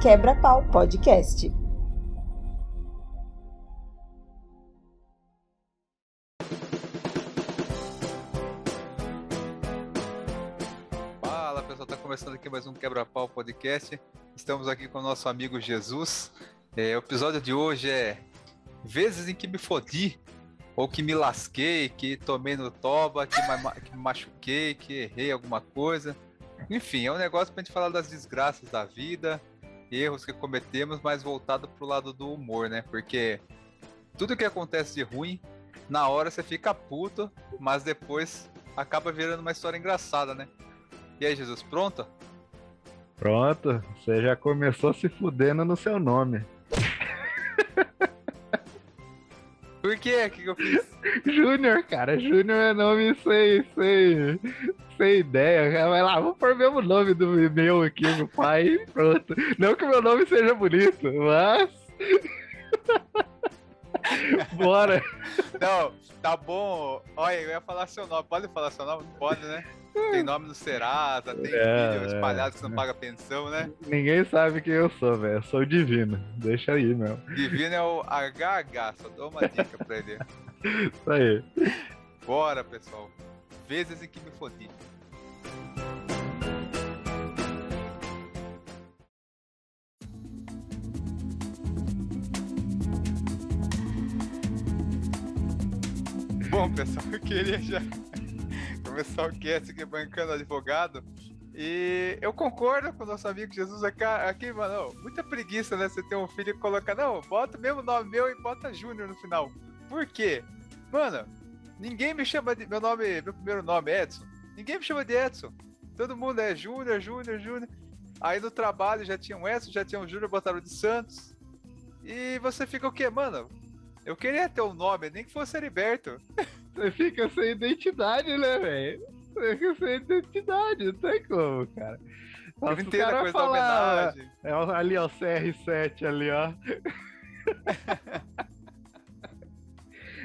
Quebra-Pau Podcast. Fala pessoal, tá começando aqui mais um Quebra-Pau Podcast. Estamos aqui com o nosso amigo Jesus. É, o episódio de hoje é Vezes em que me fodi, ou que me lasquei, que tomei no toba, que, ma que me machuquei, que errei alguma coisa. Enfim, é um negócio pra gente falar das desgraças da vida, erros que cometemos, mas voltado pro lado do humor, né? Porque tudo que acontece de ruim, na hora você fica puto, mas depois acaba virando uma história engraçada, né? E aí, Jesus, pronto? Pronto, você já começou se fudendo no seu nome. Por quê? O que, que eu fiz? Júnior, cara, Júnior é nome sem, sem, sem ideia. Vai lá, vou pôr o mesmo nome do meu aqui, meu pai, pronto. Não que meu nome seja bonito, mas. Bora. Não, tá bom. Olha, eu ia falar seu nome. Pode falar seu nome? Não pode, né? Tem nome no Serasa, tem É, vídeo espalhado que você não paga pensão, né? Ninguém sabe quem eu sou, velho. Eu sou o divino. Deixa aí, meu. Divino é o HH, só dou uma dica pra ele. Isso aí. Bora, pessoal. Vezes em que me fodi. Bom, pessoal, eu queria já começar o cast aqui bancando advogado. E eu concordo com o nosso amigo Jesus aqui, aqui mano. Muita preguiça, né? Você ter um filho e colocar, não, bota o mesmo nome meu e bota Júnior no final. Por quê? Mano, ninguém me chama de. Meu nome, meu primeiro nome é Edson. Ninguém me chama de Edson. Todo mundo é Júnior, Júnior, Júnior. Aí no trabalho já tinha um Edson, já tinha um Júnior, botaram de Santos. E você fica o quê, mano? Eu queria ter um nome, nem que fosse Heriberto. Você fica sem identidade, né, velho? Você fica sem identidade, não tem como, cara. Se o cara coisa da falar, homenagem. É ali, ó, o CR7 ali, ó.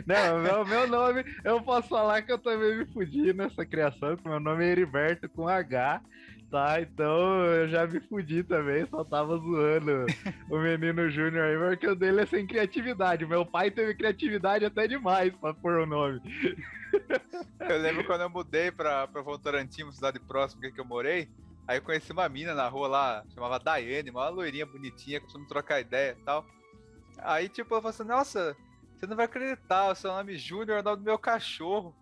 Não, meu, meu nome, eu posso falar que eu também me fudi nessa criação, que meu nome é Heriberto com H, tá? Então eu já me fudi também, só tava zoando o menino Júnior aí, porque o dele é sem criatividade. Meu pai teve criatividade até demais pra pôr o nome. Eu lembro quando eu mudei pra, pra Votorantim, cidade próxima que eu morei. Aí eu conheci uma mina na rua lá, chamava Daiane, uma loirinha bonitinha, costumamos trocar ideia e tal. Aí, tipo, eu falei assim, nossa, você não vai acreditar, o seu nome Júnior é o nome do meu cachorro.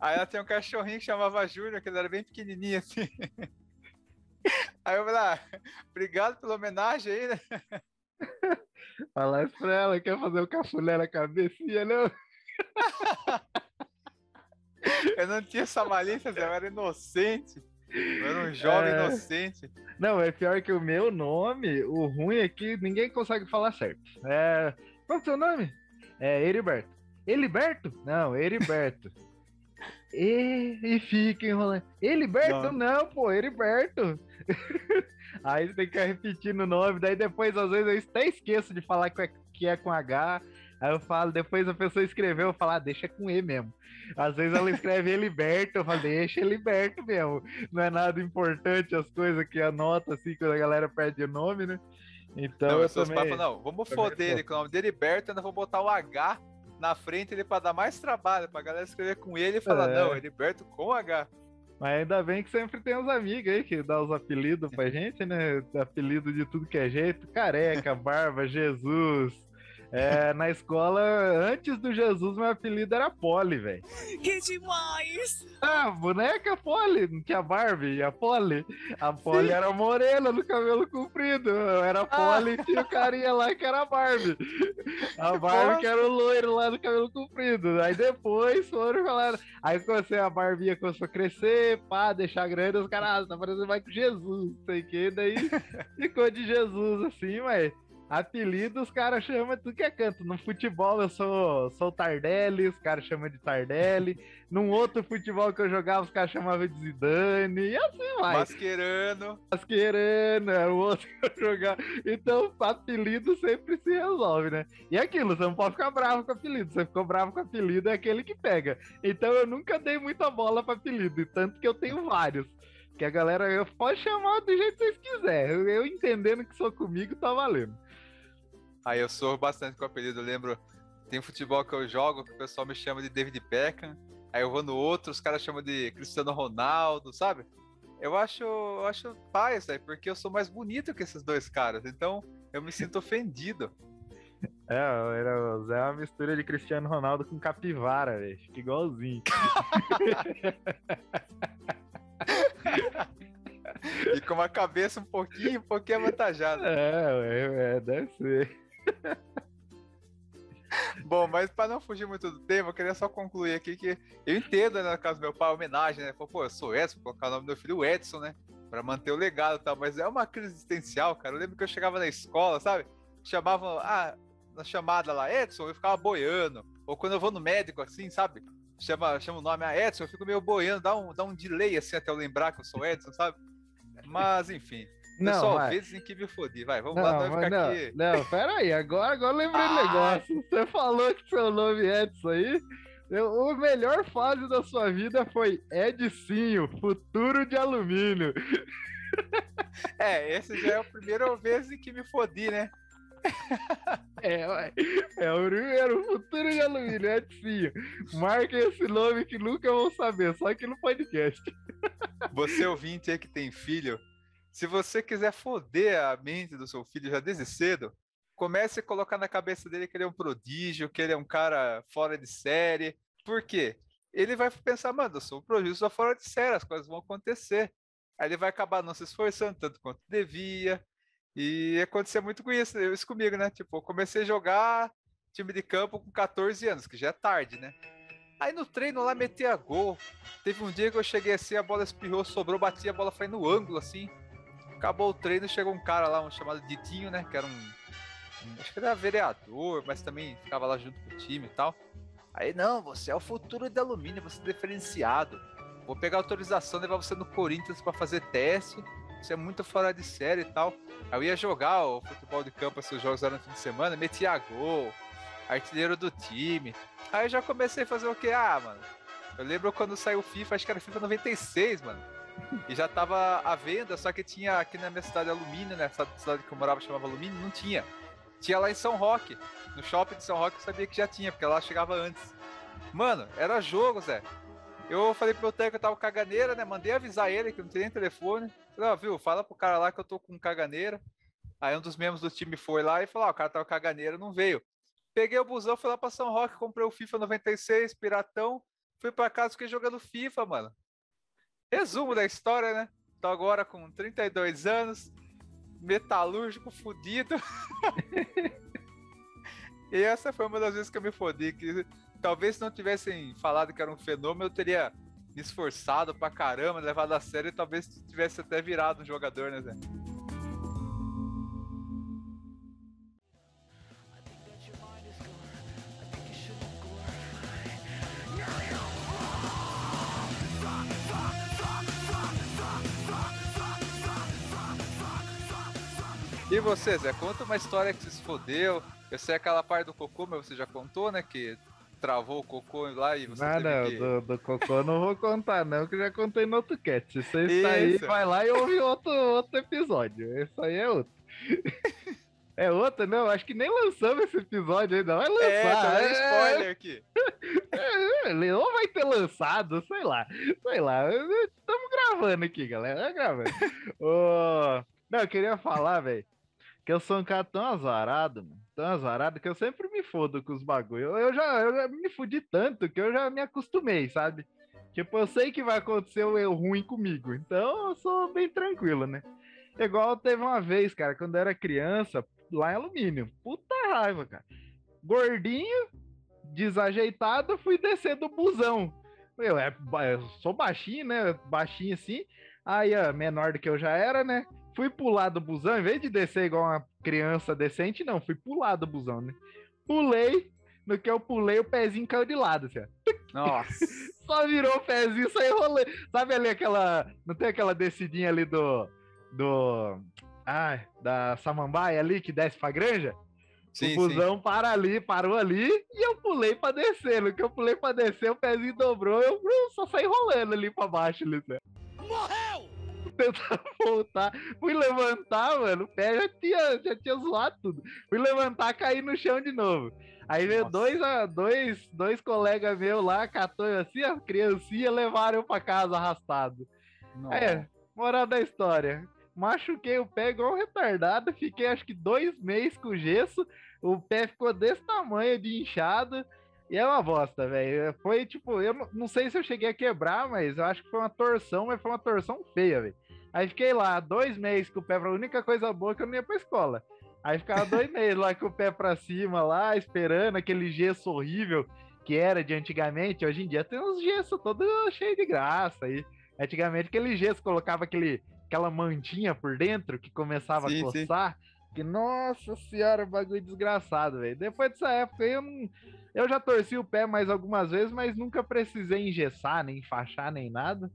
Aí ela tem um cachorrinho que chamava Júnior, que ele era bem pequenininho assim. Aí eu falei, ah, obrigado pela homenagem aí, né? Falar isso pra ela, quer fazer o cafuné na cabecinha, não? Eu não tinha essa malícia, Zé, eu era inocente. Eu era um jovem É. inocente. Não, é pior que o meu nome, o ruim é que ninguém consegue falar certo. É. Qual é o seu nome? É Heriberto. Heriberto? Não, Heriberto. e, e fica enrolando. Heriberto? Não. Não, pô, Heriberto. Aí você tem que ficar repetindo o nome, daí depois, às vezes, eu até esqueço de falar que é, que é com H. Aí eu falo, depois a pessoa escreveu, eu falo, ah, deixa com E mesmo. Às vezes ela escreve Heliberto, eu falo, deixa Heliberto mesmo. Não é nada importante as coisas que anota assim quando a galera perde o nome, né? Então Não, eu também... falam, não, vamos foder ele com o nome dele, Heriberto, ainda vou botar o H na frente ele pra dar mais trabalho, pra galera escrever com ele e falar, É. não, Heriberto com H. Mas ainda bem que sempre tem uns amigos aí que dá os apelidos pra gente, né? Apelido de tudo que é jeito. Careca, Barba, Jesus. É, na escola, antes do Jesus, meu apelido era Polly, velho. Que demais! Ah, boneca Polly, não tinha Barbie, a Polly. A Polly era morena no cabelo comprido. Eu era Polly e tinha o carinha lá que era Barbie. A Barbie que era o loiro lá do cabelo comprido. Aí depois foram falar. Aí comecei a Barbinha começou a crescer, pá, deixar grande, os caras, ah, tá parecendo mais com Jesus, não sei o que. Daí ficou de Jesus assim, mas. Apelido, os caras chamam tudo que é canto. No futebol eu sou, sou Tardelli, os caras chamam de Tardelli. Num outro futebol que eu jogava, os caras chamavam de Zidane. E assim vai. Masquerando. Mascherano, era o outro que eu jogava. Então, apelido sempre se resolve, né? E é aquilo, você não pode ficar bravo com apelido. Você ficou bravo com apelido, é aquele que pega. Então eu nunca dei muita bola pra apelido, tanto que eu tenho vários. Que a galera pode chamar do jeito que vocês quiserem. Eu, eu entendendo que sou comigo, tá valendo. Aí eu sou bastante com o apelido, eu lembro. Tem futebol que eu jogo que o pessoal me chama de David Beckham. Aí eu vou no outro, os caras chamam de Cristiano Ronaldo, sabe? Eu acho, eu acho paz, velho, porque eu sou mais bonito que esses dois caras. Então eu me sinto ofendido. É, era, é uma mistura de Cristiano Ronaldo com capivara, velho. Fica igualzinho. e com uma cabeça um pouquinho, um pouquinho avantajada. É, é, deve ser. Bom, mas para não fugir muito do tema, eu queria só concluir aqui que eu entendo, né, na casa do meu pai, a homenagem, né? Falou, pô, eu sou Edson, vou colocar o nome do meu filho Edson, né? Pra manter o legado e tal, mas é uma crise existencial, cara. Eu lembro que eu chegava na escola, sabe? Chamavam, ah, na chamada lá, Edson, eu ficava boiando. Ou quando eu vou no médico, assim, sabe? Chama, chama o nome, ah, Edson, eu fico meio boiando, dá um, dá um delay, assim, até eu lembrar que eu sou Edson, sabe? Mas, enfim. Não, Pessoal, mas... vezes em que me fodi. Vai, vamos não, lá, não ficar não, aqui. Não, pera aí, agora, agora eu lembrei do negócio. Você falou que seu nome é Edson aí. O melhor fase da sua vida foi Edinho, futuro de alumínio. É, esse já é a primeira vez em que me fodi, né? É, é o primeiro futuro de alumínio, Edinho. Marquem esse nome que nunca vão saber, só aqui no podcast. Você ouvinte aí que tem filho, se você quiser foder a mente do seu filho já desde cedo, comece a colocar na cabeça dele que ele é um prodígio, que ele é um cara fora de série. Por quê? Ele vai pensar, mano, eu sou um prodígio, sou fora de série, as coisas vão acontecer. Aí ele vai acabar não se esforçando tanto quanto devia. E acontecer muito com isso, isso comigo, né? Tipo, eu comecei a jogar time de campo com 14 anos, que já é tarde, né? Aí no treino lá metia gol. Teve um dia que eu cheguei assim, a bola espirrou, sobrou, bati a bola foi no ângulo assim. Acabou o treino, chegou um cara lá, um chamado Ditinho, né? Que era um. Acho que era vereador, mas também ficava lá junto com o time e tal. Aí, não, você é o futuro de alumínio, você é diferenciado. Vou pegar autorização, levar você no Corinthians para fazer teste. Você é muito fora de série e tal. Aí eu ia jogar o futebol de campo, esses jogos eram no fim de semana, metia gol, artilheiro do time. Aí eu já comecei a fazer o que? Ah, mano. Eu lembro quando saiu o FIFA, acho que era FIFA 96, mano. E já tava à venda, só que tinha aqui na minha cidade alumínio, né? Essa cidade que eu morava chamava alumínio, não tinha. Tinha lá em São Roque. No shopping de São Roque eu sabia que já tinha, porque lá chegava antes. Mano, era jogo, Zé. Eu falei pro meu técnico que eu tava caganeira, né? Mandei avisar ele que não tem nem telefone. Falei, ó, viu, fala pro cara lá que eu tô com caganeira. Aí um dos membros do time foi lá e falou, ó, o cara tava com caganeira, não veio. Peguei o busão, fui lá pra São Roque, comprei o FIFA 96, piratão. Fui pra casa, fiquei jogando FIFA, mano. Resumo da história, né? Tô agora com 32 anos, metalúrgico fudido. e essa foi uma das vezes que eu me fodi. Que talvez se não tivessem falado que era um fenômeno, eu teria me esforçado pra caramba, levado a sério e talvez tivesse até virado um jogador, né, Zé? E você, Zé, conta uma história que você se fodeu. Eu sei aquela parte do cocô, mas você já contou, né? Que travou o cocô lá e você não, não, que... do, do cocô não vou contar, não, que já contei no outro cat. Você está aí, vai lá e ouve outro, outro episódio. Esse aí é outro. É outro, não, acho que nem lançamos esse episódio ainda. Vai lançar. É, tá é... spoiler aqui. É, ou vai ter lançado, sei lá. Sei lá. Estamos gravando aqui, galera. Gravando. oh... Não, eu queria falar, velho que eu sou um cara tão azarado, mano, tão azarado, que eu sempre me fodo com os bagulho. Eu, já, eu já me fudi tanto que eu já me acostumei, sabe? Tipo, eu sei que vai acontecer o erro ruim comigo, então eu sou bem tranquilo, né? Igual teve uma vez, cara, quando eu era criança, lá em alumínio. Puta raiva, cara. Gordinho, desajeitado, fui descer do busão. Eu, é, eu sou baixinho, né? Baixinho assim. Aí, ó, menor do que eu já era, né? Fui pular do busão, em vez de descer igual uma criança decente, não, fui pular do busão, né? Pulei, no que eu pulei, o pezinho caiu de lado, assim, Nossa! Só virou o pezinho, saiu rolando. Sabe ali aquela. Não tem aquela descidinha ali do. Do. Ah, da Samambaia ali que desce pra granja? Sim, o busão sim. para ali, parou ali e eu pulei pra descer. No que eu pulei pra descer, o pezinho dobrou, eu só saí rolando ali pra baixo. Ali, Morreu! Tentar voltar. Fui levantar, mano, o pé já tinha, já tinha zoado tudo. Fui levantar, caí no chão de novo. Aí veio dois, dois, dois colegas meus lá, catou assim, a criancinha, levaram eu pra casa arrastado. É, moral da história. Machuquei o pé igual um retardado, fiquei acho que dois meses com gesso, o pé ficou desse tamanho de inchado. E é uma bosta, velho. Foi tipo, eu não sei se eu cheguei a quebrar, mas eu acho que foi uma torção, mas foi uma torção feia, velho. Aí fiquei lá dois meses com o pé pra única coisa boa que eu não ia pra escola. Aí ficava dois meses lá com o pé pra cima, lá, esperando aquele gesso horrível que era de antigamente. Hoje em dia tem uns gesso todo cheio de graça aí. Antigamente aquele gesso colocava aquele, aquela mantinha por dentro que começava sim, a coçar. Sim. Que, nossa senhora, bagulho desgraçado, velho. Depois dessa época eu não. Eu já torci o pé mais algumas vezes, mas nunca precisei engessar, nem enfaixar, nem nada.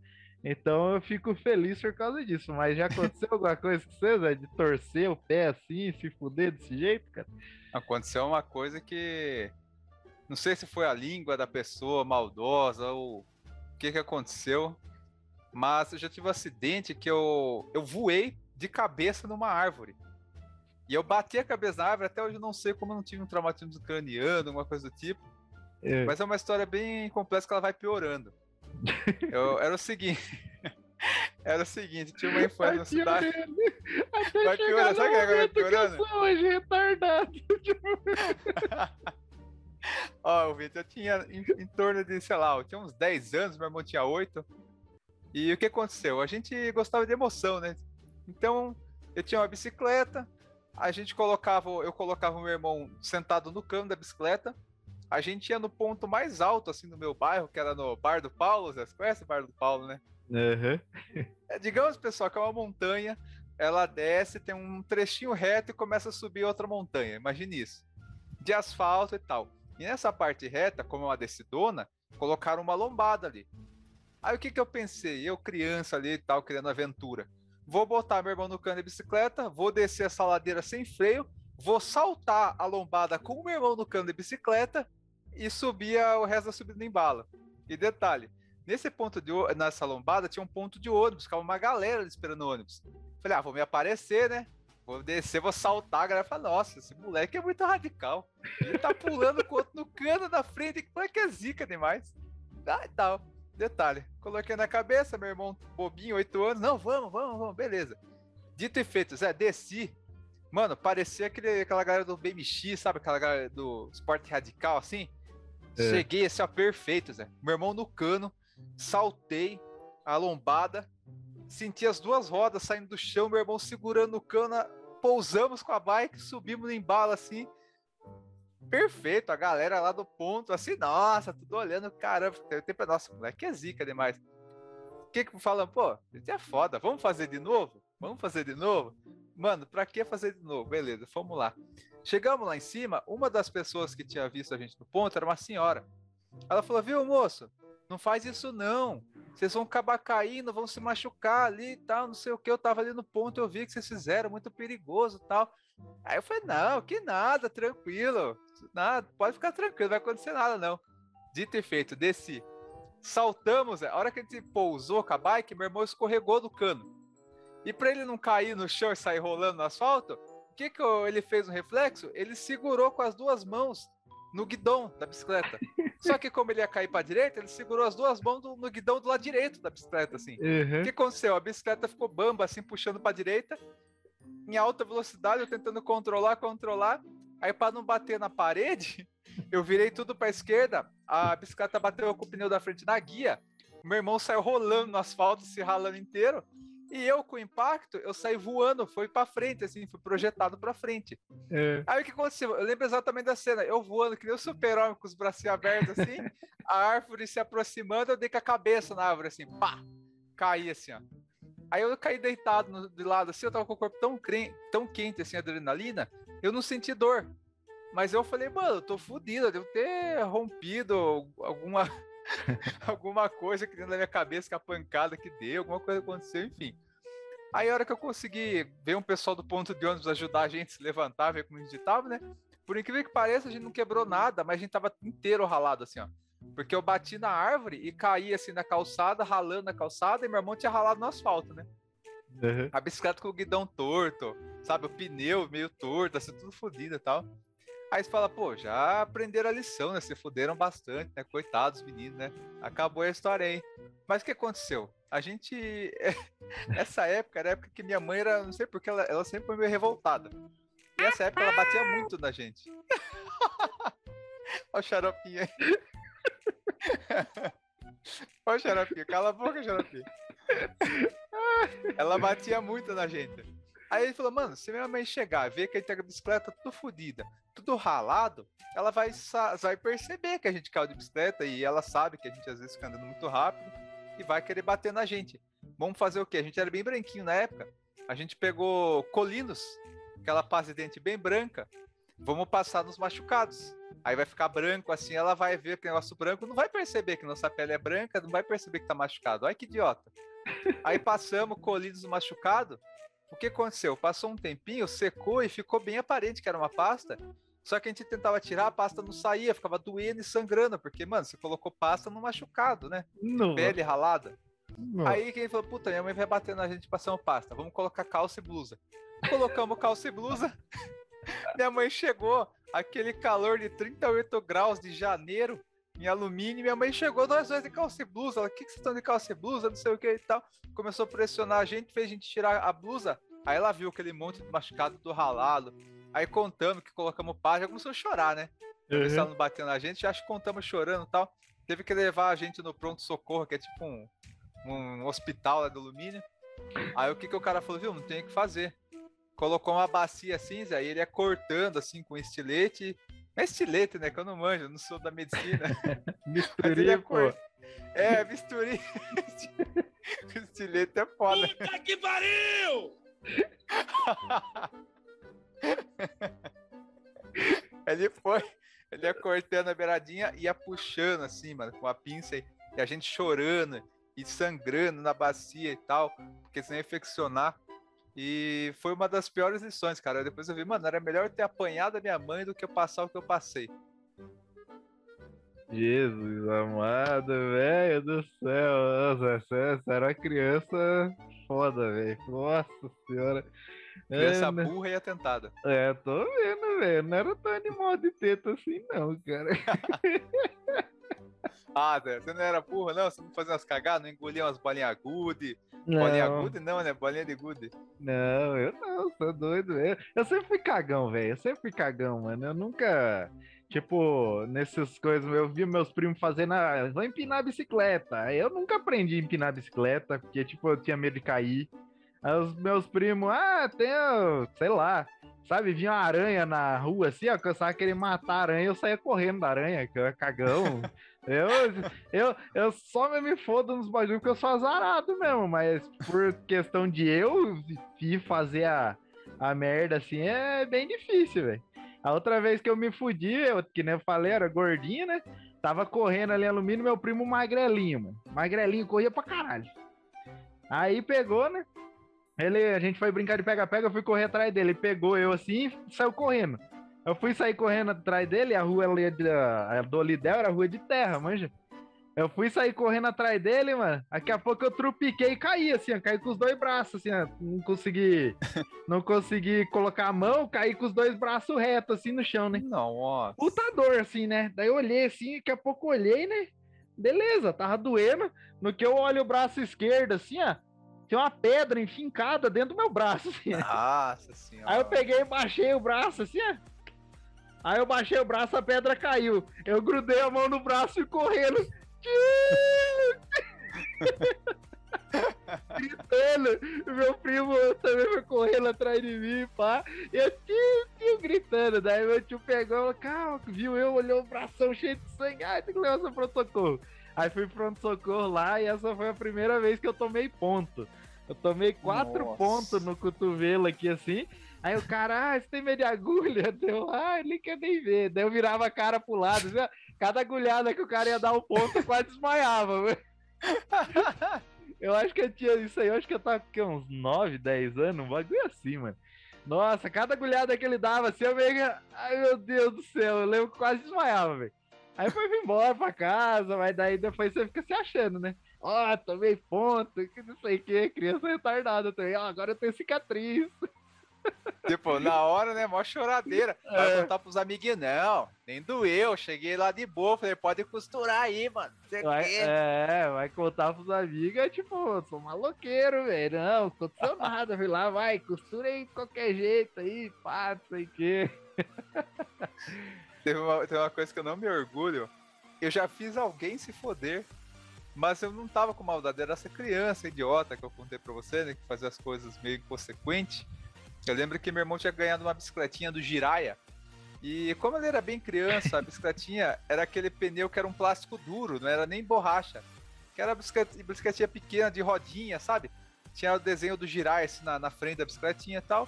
Então eu fico feliz por causa disso. Mas já aconteceu alguma coisa com você, Zé? De torcer o pé assim, se fuder desse jeito, cara? Aconteceu uma coisa que. Não sei se foi a língua da pessoa maldosa ou o que, que aconteceu. Mas eu já tive um acidente que eu, eu voei de cabeça numa árvore. E eu bati a cabeça na árvore, até hoje eu não sei como eu não tive um traumatismo craniano, alguma coisa do tipo. É. Mas é uma história bem complexa que ela vai piorando. Eu, era o seguinte. Era o seguinte, tinha uma infância na cidade. Até vai piorando, sabe que vai piorando? Que eu sou hoje retardado. Ó, o Vitor, eu tinha em, em, torno de, sei lá, eu tinha uns 10 anos, meu irmão tinha 8. E o que aconteceu? A gente gostava de emoção, né? Então, eu tinha uma bicicleta, a gente colocava, eu colocava o meu irmão sentado no cano da bicicleta, a gente ia no ponto mais alto, assim, do meu bairro, que era no Bar do Paulo, vocês conhecem o Bar do Paulo, né? Uhum. É, digamos, pessoal, que é uma montanha, ela desce, tem um trechinho reto e começa a subir outra montanha, imagine isso. De asfalto e tal. E nessa parte reta, como é uma descidona, colocaram uma lombada ali. Aí o que que eu pensei? Eu, criança ali e tal, querendo aventura. Vou botar meu irmão no cano de bicicleta, vou descer essa ladeira sem freio, vou saltar a lombada com o meu irmão no cano de bicicleta e subia o resto da subida em bala. E detalhe, nesse ponto de nessa lombada tinha um ponto de ônibus, ficava uma galera esperando ônibus. Falei, ah, vou me aparecer, né? Vou descer, vou saltar, a galera fala, nossa, esse moleque é muito radical. Ele tá pulando com outro no cano da frente, que moleque é zica demais. Ah, e tal. Detalhe, coloquei na cabeça, meu irmão bobinho, 8 anos, não, vamos, vamos, vamos, beleza. Dito e feito, Zé, desci. Mano, parecia aquele, aquela galera do BMX, sabe? Aquela galera do esporte radical, assim. É. Cheguei assim, ó, perfeito, Zé. Meu irmão no cano, saltei a lombada, senti as duas rodas saindo do chão, meu irmão segurando o cano, pousamos com a bike, subimos em bala assim. Perfeito, a galera lá do ponto, assim, nossa, tudo olhando, caramba, tempo, nossa, moleque é zica demais. O que que falam, pô, isso é foda, vamos fazer de novo? Vamos fazer de novo? Mano, pra que fazer de novo? Beleza, vamos lá. Chegamos lá em cima, uma das pessoas que tinha visto a gente no ponto era uma senhora. Ela falou: Viu, moço, não faz isso não. Vocês vão acabar caindo, vão se machucar ali e tal, não sei o que. Eu tava ali no ponto, eu vi que vocês fizeram, muito perigoso tal. Aí eu falei: Não, que nada, tranquilo. Nada, pode ficar tranquilo, não vai acontecer nada não. Dito e feito, desci. Saltamos, a hora que a gente pousou com a bike, meu irmão escorregou do cano. E para ele não cair no chão e sair rolando no asfalto, que, que ele fez no reflexo? Ele segurou com as duas mãos no guidão da bicicleta. Só que como ele ia cair para direita, ele segurou as duas mãos do, no guidão do lado direito da bicicleta, assim. Uhum. O que aconteceu? A bicicleta ficou bamba, assim, puxando para direita, em alta velocidade, eu tentando controlar, controlar. Aí para não bater na parede, eu virei tudo para esquerda, a bicicleta bateu com o pneu da frente na guia. Meu irmão saiu rolando no asfalto, se ralando inteiro. E eu, com o impacto, eu saí voando, foi para frente, assim, fui projetado para frente. É. Aí o que aconteceu? Eu lembro exatamente da cena. Eu voando, que nem o super-homem com os bracinhos abertos, assim, a árvore se aproximando, eu dei com a cabeça na árvore, assim, pá! Caí assim, ó. Aí eu caí deitado no, de lado, assim, eu tava com o corpo tão, tão quente, assim, adrenalina, eu não senti dor. Mas eu falei, mano, eu tô fodido, eu devo ter rompido alguma alguma coisa que dentro da minha cabeça, que a pancada que deu, alguma coisa aconteceu, enfim. Aí a hora que eu consegui ver um pessoal do ponto de ônibus ajudar a gente a se levantar, ver como a gente tava, né? Por incrível que pareça, a gente não quebrou nada, mas a gente tava inteiro ralado assim, ó. Porque eu bati na árvore e caí assim na calçada, ralando na calçada, e meu irmão tinha ralado no asfalto, né? Uhum. A bicicleta com o guidão torto, sabe? O pneu meio torto, assim, tudo fodido e tal. Aí você fala, pô, já aprenderam a lição, né? Se fuderam bastante, né? Coitados meninos, né? Acabou a história aí. Mas o que aconteceu? A gente. Essa época era a época que minha mãe era. Não sei porque ela, ela sempre foi meio revoltada. E essa época ela batia muito na gente. Olha o xaropinho aí. Olha o xaropinho. Cala a boca, xaropinho. Ela batia muito na gente. Aí ele falou, mano, se minha mãe chegar ver que a gente tá com a bicicleta tudo fodida, tudo ralado, ela vai, vai perceber que a gente caiu de bicicleta e ela sabe que a gente às vezes fica andando muito rápido e vai querer bater na gente. Vamos fazer o quê? A gente era bem branquinho na época. A gente pegou colinos, aquela pasta de dente bem branca. Vamos passar nos machucados. Aí vai ficar branco assim, ela vai ver que negócio branco, não vai perceber que nossa pele é branca, não vai perceber que tá machucado. Ai que idiota. Aí passamos colinos no machucado, o que aconteceu? Passou um tempinho, secou e ficou bem aparente que era uma pasta. Só que a gente tentava tirar, a pasta não saía, ficava doendo e sangrando, porque, mano, você colocou pasta no machucado, né? Não. Pele ralada. Não. Aí quem falou, puta, minha mãe vai bater na gente passando pasta, vamos colocar calça e blusa. Colocamos calça e blusa. minha mãe chegou, aquele calor de 38 graus de janeiro, em alumínio. Minha mãe chegou, nós dois de calça e blusa. Ela, o que, que vocês estão de calça e blusa? Não sei o que e tal. Começou a pressionar a gente, fez a gente tirar a blusa. Aí ela viu aquele monte de machucado do ralado. Aí contamos que colocamos pá, já começou a chorar, né? Uhum. não bateu na gente. Já acho que contamos chorando e tal. Teve que levar a gente no pronto-socorro, que é tipo um, um hospital lá do alumínio. Aí o que, que o cara falou, viu? Não tem o que fazer. Colocou uma bacia cinza, aí ele ia cortando assim com estilete. É estilete, né? Que eu não manjo, eu não sou da medicina. Ele é pô. cor- É, bisturi. Estilete é foda. Puta que pariu! Ele foi, ele ia cortando a beiradinha e ia puxando assim, mano, com a pinça e, e a gente chorando e sangrando na bacia e tal, porque senão ia infeccionar. E foi uma das piores lições, cara. Depois eu vi, mano, era melhor ter apanhado a minha mãe do que eu passar o que eu passei. Jesus amado, velho do céu. Nossa, você você era uma criança foda, velho. Nossa senhora. Criança É, burra e atentada. É, tô vendo, velho. Não era tão animal de teta assim, não, cara. Ah, você não era burra, não? Você não fazia umas cagadas, não engolia umas bolinhas gude? Bolinha Não, gude não, né? Bolinha de gude. não, eu não, sou doido. Eu, eu sempre fui cagão, velho. Eu sempre fui cagão, mano. Eu nunca. Tipo, nessas coisas, eu vi meus primos fazendo, ah, vou empinar a bicicleta. Eu nunca aprendi a empinar a bicicleta, porque, tipo, eu tinha medo de cair. Aí os meus primos, ah, tem, sei lá, sabe, vinha uma aranha na rua assim, ó, que eu estava querendo matar a aranha, eu saía correndo da aranha, que eu era cagão. eu, eu, eu só me fodo nos bagulhos porque eu sou azarado mesmo, mas por questão de eu ir fazer a, a merda assim, é bem difícil, velho. A outra vez que eu me fudi, eu, que nem eu falei, era gordinho, né? Tava correndo ali alumínio, meu primo magrelinho, mano. Magrelinho corria pra caralho. Aí pegou, né? Ele, a gente foi brincar de pega-pega, eu fui correr atrás dele. Ele pegou eu assim e saiu correndo. Eu fui sair correndo atrás dele, a rua ali a do Lidel era rua de terra, manja. Eu fui sair correndo atrás dele, mano. Daqui a pouco eu trupiquei e caí, assim, ó. Caí com os dois braços, assim, ó. Não consegui. não consegui colocar a mão, caí com os dois braços retos, assim, no chão, né? Nossa. Puta dor, assim, né? Daí eu olhei assim, daqui a pouco eu olhei, né? Beleza, tava doendo. No que eu olho o braço esquerdo, assim, ó. Tem uma pedra enfincada dentro do meu braço, assim. ó. Nossa senhora. Aí eu peguei e baixei o braço, assim, ó. Aí eu baixei o braço, a pedra caiu. Eu grudei a mão no braço e correndo. Gritando. Meu primo também foi correndo atrás de mim, pá. E eu tio, tio, gritando. Daí meu tio pegou e falou, calma, viu eu, olhou o bração cheio de sangue. Ai, tem que levar pro pronto-socorro. Aí fui pro pronto-socorro lá e essa foi a primeira vez que eu tomei ponto. Eu tomei quatro Nossa. pontos no cotovelo aqui assim. Aí o cara, ah, você tem medo de agulha? Deu, ah, ele quer nem ver. Daí eu virava a cara pro lado. assim, Cada agulhada que o cara ia dar o ponto, eu quase desmaiava. Eu acho que eu tinha isso aí, eu acho que eu tava com uns 9, 10 anos, um bagulho assim, mano. Nossa, cada agulhada que ele dava assim, eu meio. Ai meu Deus do céu, eu lembro que quase desmaiava, velho. Aí foi embora pra casa, mas daí depois você fica se achando, né? Ó, tomei ponto, que não sei o que, criança retardada também. Ó, agora eu tenho cicatriz. Tipo, na hora, né? Mó choradeira. Vai É. contar pros amiguinhos, não. Nem doeu. Cheguei lá de boa. Falei, pode costurar aí, mano. O Vai, quê. é, vai contar pros amigos, é tipo, sou maloqueiro, velho. Não, aconteceu nada, fui lá, vai, costura aí de qualquer jeito aí, pá, não sei o que. Teve uma, tem uma coisa que eu não me orgulho. Eu já fiz alguém se foder. Mas eu não tava com maldade. Era essa criança idiota que eu contei pra você, né? Que fazia as coisas meio inconsequentes. Eu lembro que meu irmão tinha ganhado uma bicicletinha do Jiraya. E como ele era bem criança, a bicicletinha era aquele pneu que era um plástico duro, não era nem borracha. Que era bicicletinha pequena de rodinha, sabe? Tinha o desenho do Jiraya assim, na, na frente da bicicletinha e tal.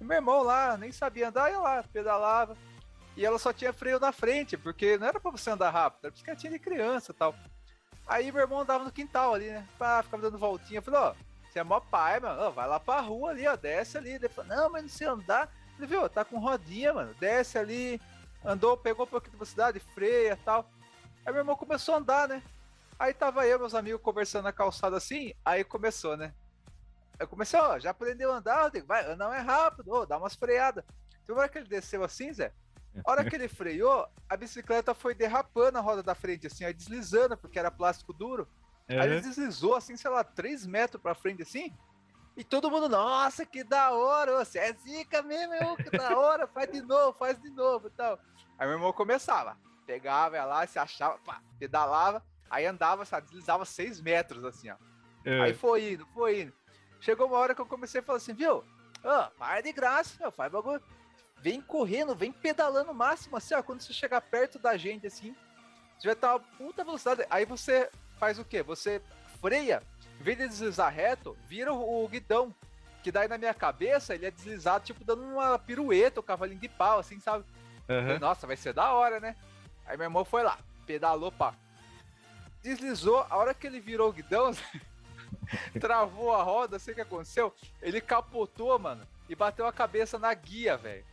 E meu irmão lá, nem sabia andar, ia lá, pedalava. E ela só tinha freio na frente, porque não era pra você andar rápido, era bicicletinha de criança e tal. Aí meu irmão andava no quintal ali, né? Pá, ficava dando voltinha. Eu falei, ó, você é mó pai, mano. Vai lá pra rua ali, ó, desce ali. Ele falou, não, mas não sei andar. Ele viu, tá com rodinha, mano. Desce ali, andou, pegou um pouquinho de velocidade, freia tal. Aí meu irmão começou a andar, né? Aí tava eu, meus amigos, conversando na calçada assim, aí começou, né? Eu comecei, ó, já aprendeu a andar, eu digo, vai, não é rápido, ó, dá umas freadas. Então, hora que ele desceu assim, Zé, a hora que ele freou, a bicicleta foi derrapando a roda da frente, assim, aí deslizando, porque era plástico duro. Aí ele deslizou, assim, sei lá, 3 metros pra frente, assim. E todo mundo, nossa, que da hora, você é zica mesmo, que da hora, faz de novo, faz de novo e tal. Aí meu irmão começava, pegava ia lá, se achava, pá, pedalava, aí andava, sabe, deslizava 6 metros, assim, ó. É. Aí foi indo, foi indo. Chegou uma hora que eu comecei a falar assim, viu? Ô, para de graça, meu, faz bagulho. Vem correndo, vem pedalando o máximo, assim, ó. Quando você chegar perto da gente, assim, você vai estar uma puta velocidade. Aí você faz o quê? Você freia, em vez de deslizar reto, vira o, o guidão. Que daí na minha cabeça ele é deslizado, tipo, dando uma pirueta, o cavalinho de pau, assim, sabe? Falei, Nossa, vai ser da hora, né? Aí meu irmão foi lá, pedalou, pá. Deslizou, a hora que ele virou o guidão, travou a roda, sei o que aconteceu. Ele capotou, mano, e bateu a cabeça na guia, velho.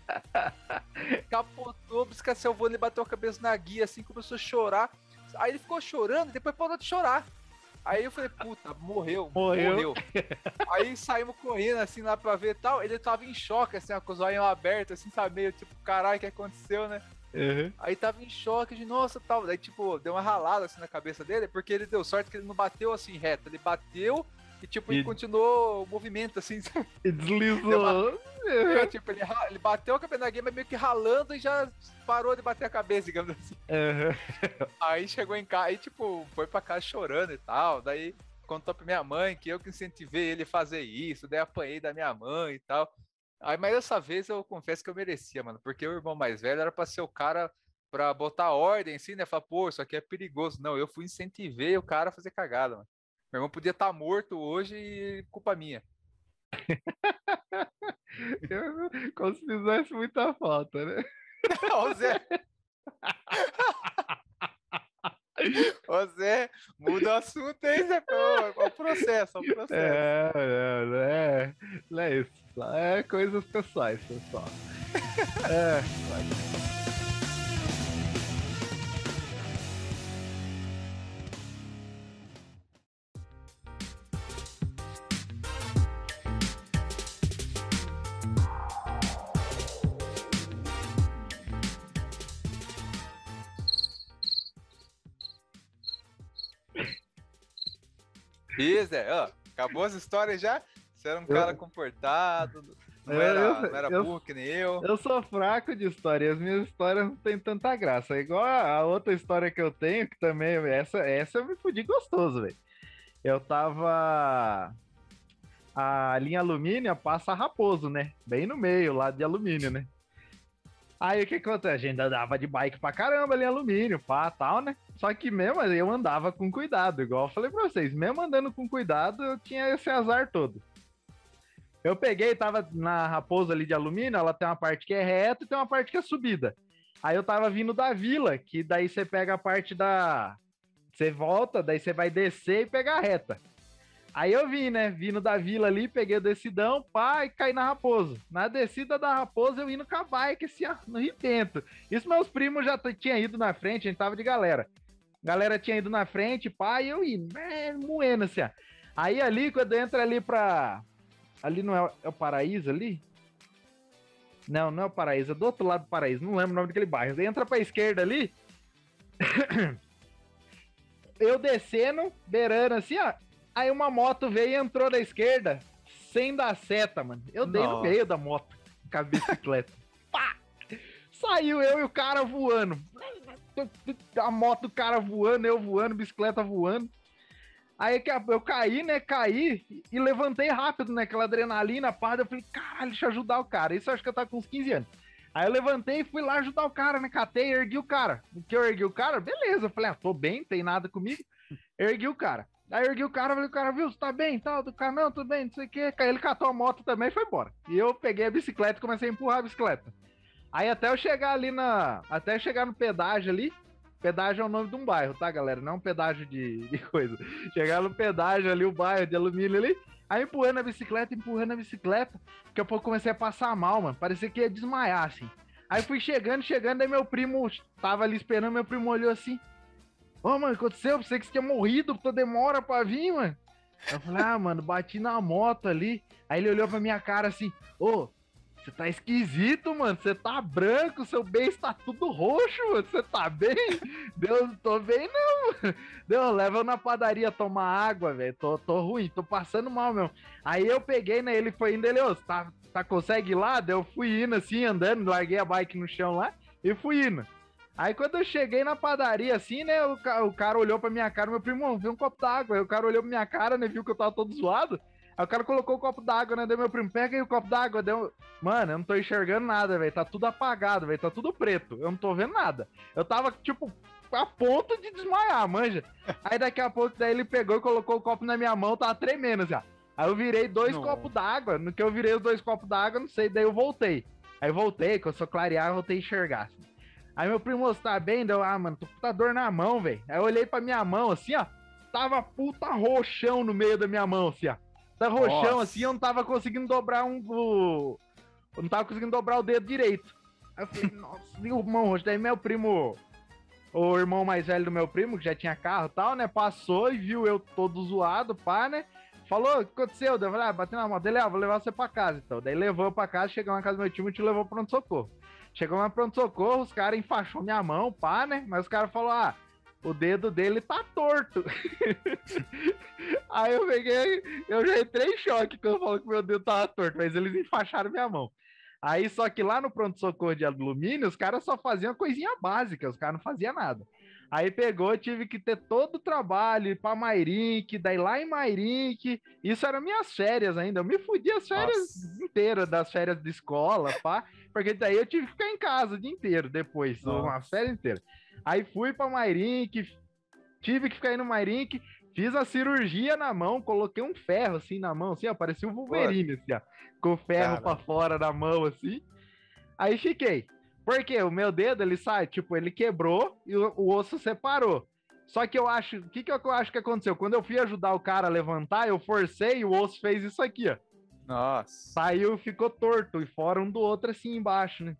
capotou, bicicleta voando, ele bateu a cabeça na guia, assim, começou a chorar. Aí ele ficou chorando, depois parou de chorar. Aí eu falei, puta, morreu, Morreu. morreu. Aí saímos correndo, assim, lá pra ver e tal. Ele tava em choque, assim, ó, com os olhos abertos, assim, sabe, meio tipo, caralho, o que aconteceu, né? Uhum. Aí tava em choque de nossa tal. Daí, tipo, deu uma ralada assim na cabeça dele, porque ele deu sorte que ele não bateu assim reto. Ele bateu e, tipo, E- ele continuou o movimento, assim. E deslizou. É, tipo, ele, ele bateu a cabeça na guia, mas meio que ralando e já parou de bater a cabeça, digamos assim. Uhum. Aí chegou em casa, aí, tipo, foi pra casa chorando e tal. Daí contou pra minha mãe que eu que incentivei ele a fazer isso, daí apanhei da minha mãe e tal. Aí, mas dessa vez eu confesso que eu merecia, mano, porque o irmão mais velho era pra ser o cara pra botar ordem, assim, né? Falar, pô, isso aqui é perigoso. Não, eu fui incentivei o cara a fazer cagada, mano. Meu irmão podia estar morto hoje e culpa minha. Eu- Como se fizesse muita falta, né? Ô Zé! Ô Zé, muda o assunto aí, Zé. É o processo, é o processo. É, é, não é, não é isso. É coisas pessoais, pessoal. É, Ih, Zé, ó, acabou as histórias já? Você era um Eu- cara comportado, não Eu- era, eu- não era eu- burro que nem eu. eu sou fraco de história, e as minhas histórias não têm tanta graça. É igual a a outra história que eu tenho, que também, essa, essa eu me fudi gostoso, velho. Eu tava. A linha alumínio passa raposo, né? Bem no meio, lá de alumínio, né? Aí o que acontece? A gente andava de bike pra caramba ali, alumínio, pá, tal, né? Só que mesmo eu andava com cuidado, igual eu falei pra vocês, mesmo andando com cuidado, eu tinha esse azar todo. Eu peguei, tava na raposa ali de alumínio, ela tem uma parte que é reta e tem uma parte que é subida. Aí eu tava vindo da vila, que daí você pega a parte da. Você volta, daí você vai descer e pegar a reta. Aí eu vim, né? Vindo da vila ali, peguei o decidão, pá, e caí na Raposo. Na descida da Raposo, eu indo com a bike, assim, ó, no rebento. Isso meus primos já tinham ido na frente, a gente tava de galera. galera tinha ido na frente, pá, e eu indo, é, moendo assim, ó. Aí ali, quando entra ali pra. Ali não é, é o Paraíso ali? Não, não é o Paraíso, é do outro lado do Paraíso, não lembro o nome daquele bairro. Entra pra esquerda ali. eu descendo, beirando assim, ó. Aí uma moto veio e entrou da esquerda, sem dar seta, mano. Eu dei no Nossa. meio da moto, com a bicicleta. Pá! Saiu eu e o cara voando. A moto do cara voando, eu voando, bicicleta voando. Aí eu caí, né? Caí e levantei rápido, né? Aquela adrenalina, pá. Eu falei, caralho, deixa eu ajudar o cara. Isso eu acho que eu tava com uns 15 anos. Aí eu levantei e fui lá ajudar o cara, né? Catei, ergui o cara. O que eu ergui o cara? Beleza. Eu falei, ah, tô bem, tem nada comigo. Ergui o cara. Aí eu ergui o cara, falei, o cara, viu, você tá bem tal? Do cara, não, tudo bem, não sei o quê. Ele catou a moto também e foi embora. E eu peguei a bicicleta e comecei a empurrar a bicicleta. Aí até eu chegar ali na. Até eu chegar no pedágio ali. Pedágio é o nome de um bairro, tá, galera? Não é um pedágio de, de coisa. Chegar no pedágio ali, o bairro de alumínio ali. Aí empurrando a bicicleta, empurrando a bicicleta. Daqui a pouco comecei a passar mal, mano. Parecia que ia desmaiar, assim. Aí fui chegando, chegando, aí meu primo tava ali esperando, meu primo olhou assim. Ô, mano, o que aconteceu? Pensei que você tinha morrido, toda demora pra vir, mano. Eu falei, ah, mano, bati na moto ali. Aí ele olhou pra minha cara assim, ô, você tá esquisito, mano. Você tá branco, seu beijo tá tudo roxo, mano. Você tá bem? Deus, tô bem, não, mano. Deu, leva eu na padaria tomar água, velho. Tô, tô ruim, tô passando mal mesmo. Aí eu peguei, né? Ele foi indo, ele, ô, você tá, tá, consegue ir lá? Daí eu fui indo assim, andando, larguei a bike no chão lá e fui indo. Aí quando eu cheguei na padaria, assim, né, o, ca- o cara olhou pra minha cara, meu primo, viu um copo d'água. Aí o cara olhou pra minha cara, né, viu que eu tava todo zoado. Aí o cara colocou o copo d'água, né, deu meu primo, pega aí o copo d'água. Deu... Mano, eu não tô enxergando nada, velho, tá tudo apagado, velho, tá tudo preto. Eu não tô vendo nada. Eu tava, tipo, a ponto de desmaiar, manja. Aí daqui a pouco, daí ele pegou e colocou o copo na minha mão, tava tremendo, já. Aí eu virei dois Não. copos d'água. No que eu virei os dois copos d'água, não sei, daí eu voltei. Aí eu voltei, que eu sou clarear, eu voltei a enxergar. assim. Aí meu primo, você tá bem? Deu, ah, mano, tô com puta dor na mão, velho. Aí eu olhei pra minha mão, assim, ó. Tava puta roxão no meio da minha mão, assim, ó. Tá roxão, Nossa. assim, eu não tava conseguindo dobrar um. O... Eu não tava conseguindo dobrar o dedo direito. Aí eu falei, nossa, e o mão roxo. Daí meu primo, o irmão mais velho do meu primo, que já tinha carro e tal, né? Passou e viu eu todo zoado, pá, né? Falou, o que aconteceu? Daí eu falei, ah, bateu na moto. Ele, ah, vou levar você pra casa, então. Daí levou eu pra casa, chegou na casa do meu time e te levou pro pronto-socorro. Chegou lá pronto-socorro, os caras enfaixou minha mão, pá, né? Mas os caras falaram, ah, o dedo dele tá torto. Aí eu peguei, eu já entrei em choque quando falo que meu dedo tava torto, mas eles enfaixaram minha mão. Aí, só que lá no pronto-socorro de alumínio, os caras só faziam coisinha básica, os caras não faziam nada. Aí pegou, tive que ter todo o trabalho, ir pra Mairink, daí lá em Mairink, isso eram minhas férias ainda, eu me fudi as férias Nossa. inteiras, das férias de escola, pá, porque daí eu tive que ficar em casa o dia inteiro depois, Nossa. uma férias inteira. Aí fui pra Mairink, tive que ficar aí no Mairink, fiz a cirurgia na mão, coloquei um ferro assim na mão, assim, ó, parecia um Wolverine, assim, ó, com o ferro pra fora da mão, assim. Aí fiquei. Porque o meu dedo, ele sai, tipo, ele quebrou e o, o osso separou. Só que eu acho, o que, que eu acho que aconteceu? Quando eu fui ajudar o cara a levantar, eu forcei e o osso fez isso aqui, ó. Nossa. Saiu, ficou torto e fora um do outro assim embaixo, né?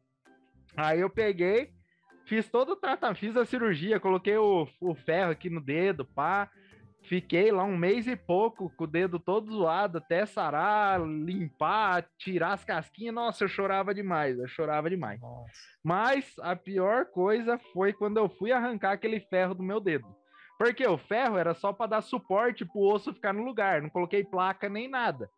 Aí eu peguei, fiz todo o tratamento, fiz a cirurgia, coloquei o, o ferro aqui no dedo, pá. Fiquei lá um mês e pouco com o dedo todo zoado até sarar, limpar, tirar as casquinhas. Nossa, eu chorava demais, eu chorava demais. Nossa. Mas a pior coisa foi quando eu fui arrancar aquele ferro do meu dedo. Porque o ferro era só para dar suporte pro osso ficar no lugar, não coloquei placa nem nada.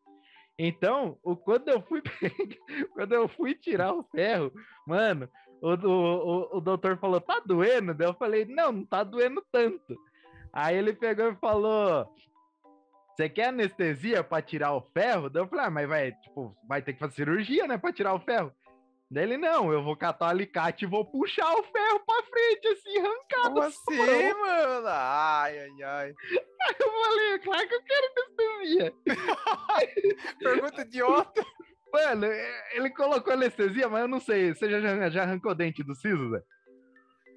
Então, o, quando, eu fui quando eu fui tirar o ferro, mano, o, o, o, o doutor falou: tá doendo? Daí eu falei: não, não tá doendo tanto. Aí ele pegou e falou: você quer anestesia para tirar o ferro? Daí eu falei: ah, mas vai, tipo, vai ter que fazer cirurgia, né, para tirar o ferro. Daí ele, não, eu vou catar o alicate e vou puxar o ferro pra frente, assim, arrancado. Como assim, mano? Ai, ai, ai. Aí eu falei, claro que eu quero anestesia. Pergunta idiota. Mano, ele colocou anestesia, mas eu não sei. Você já, já arrancou o dente do siso, Zé?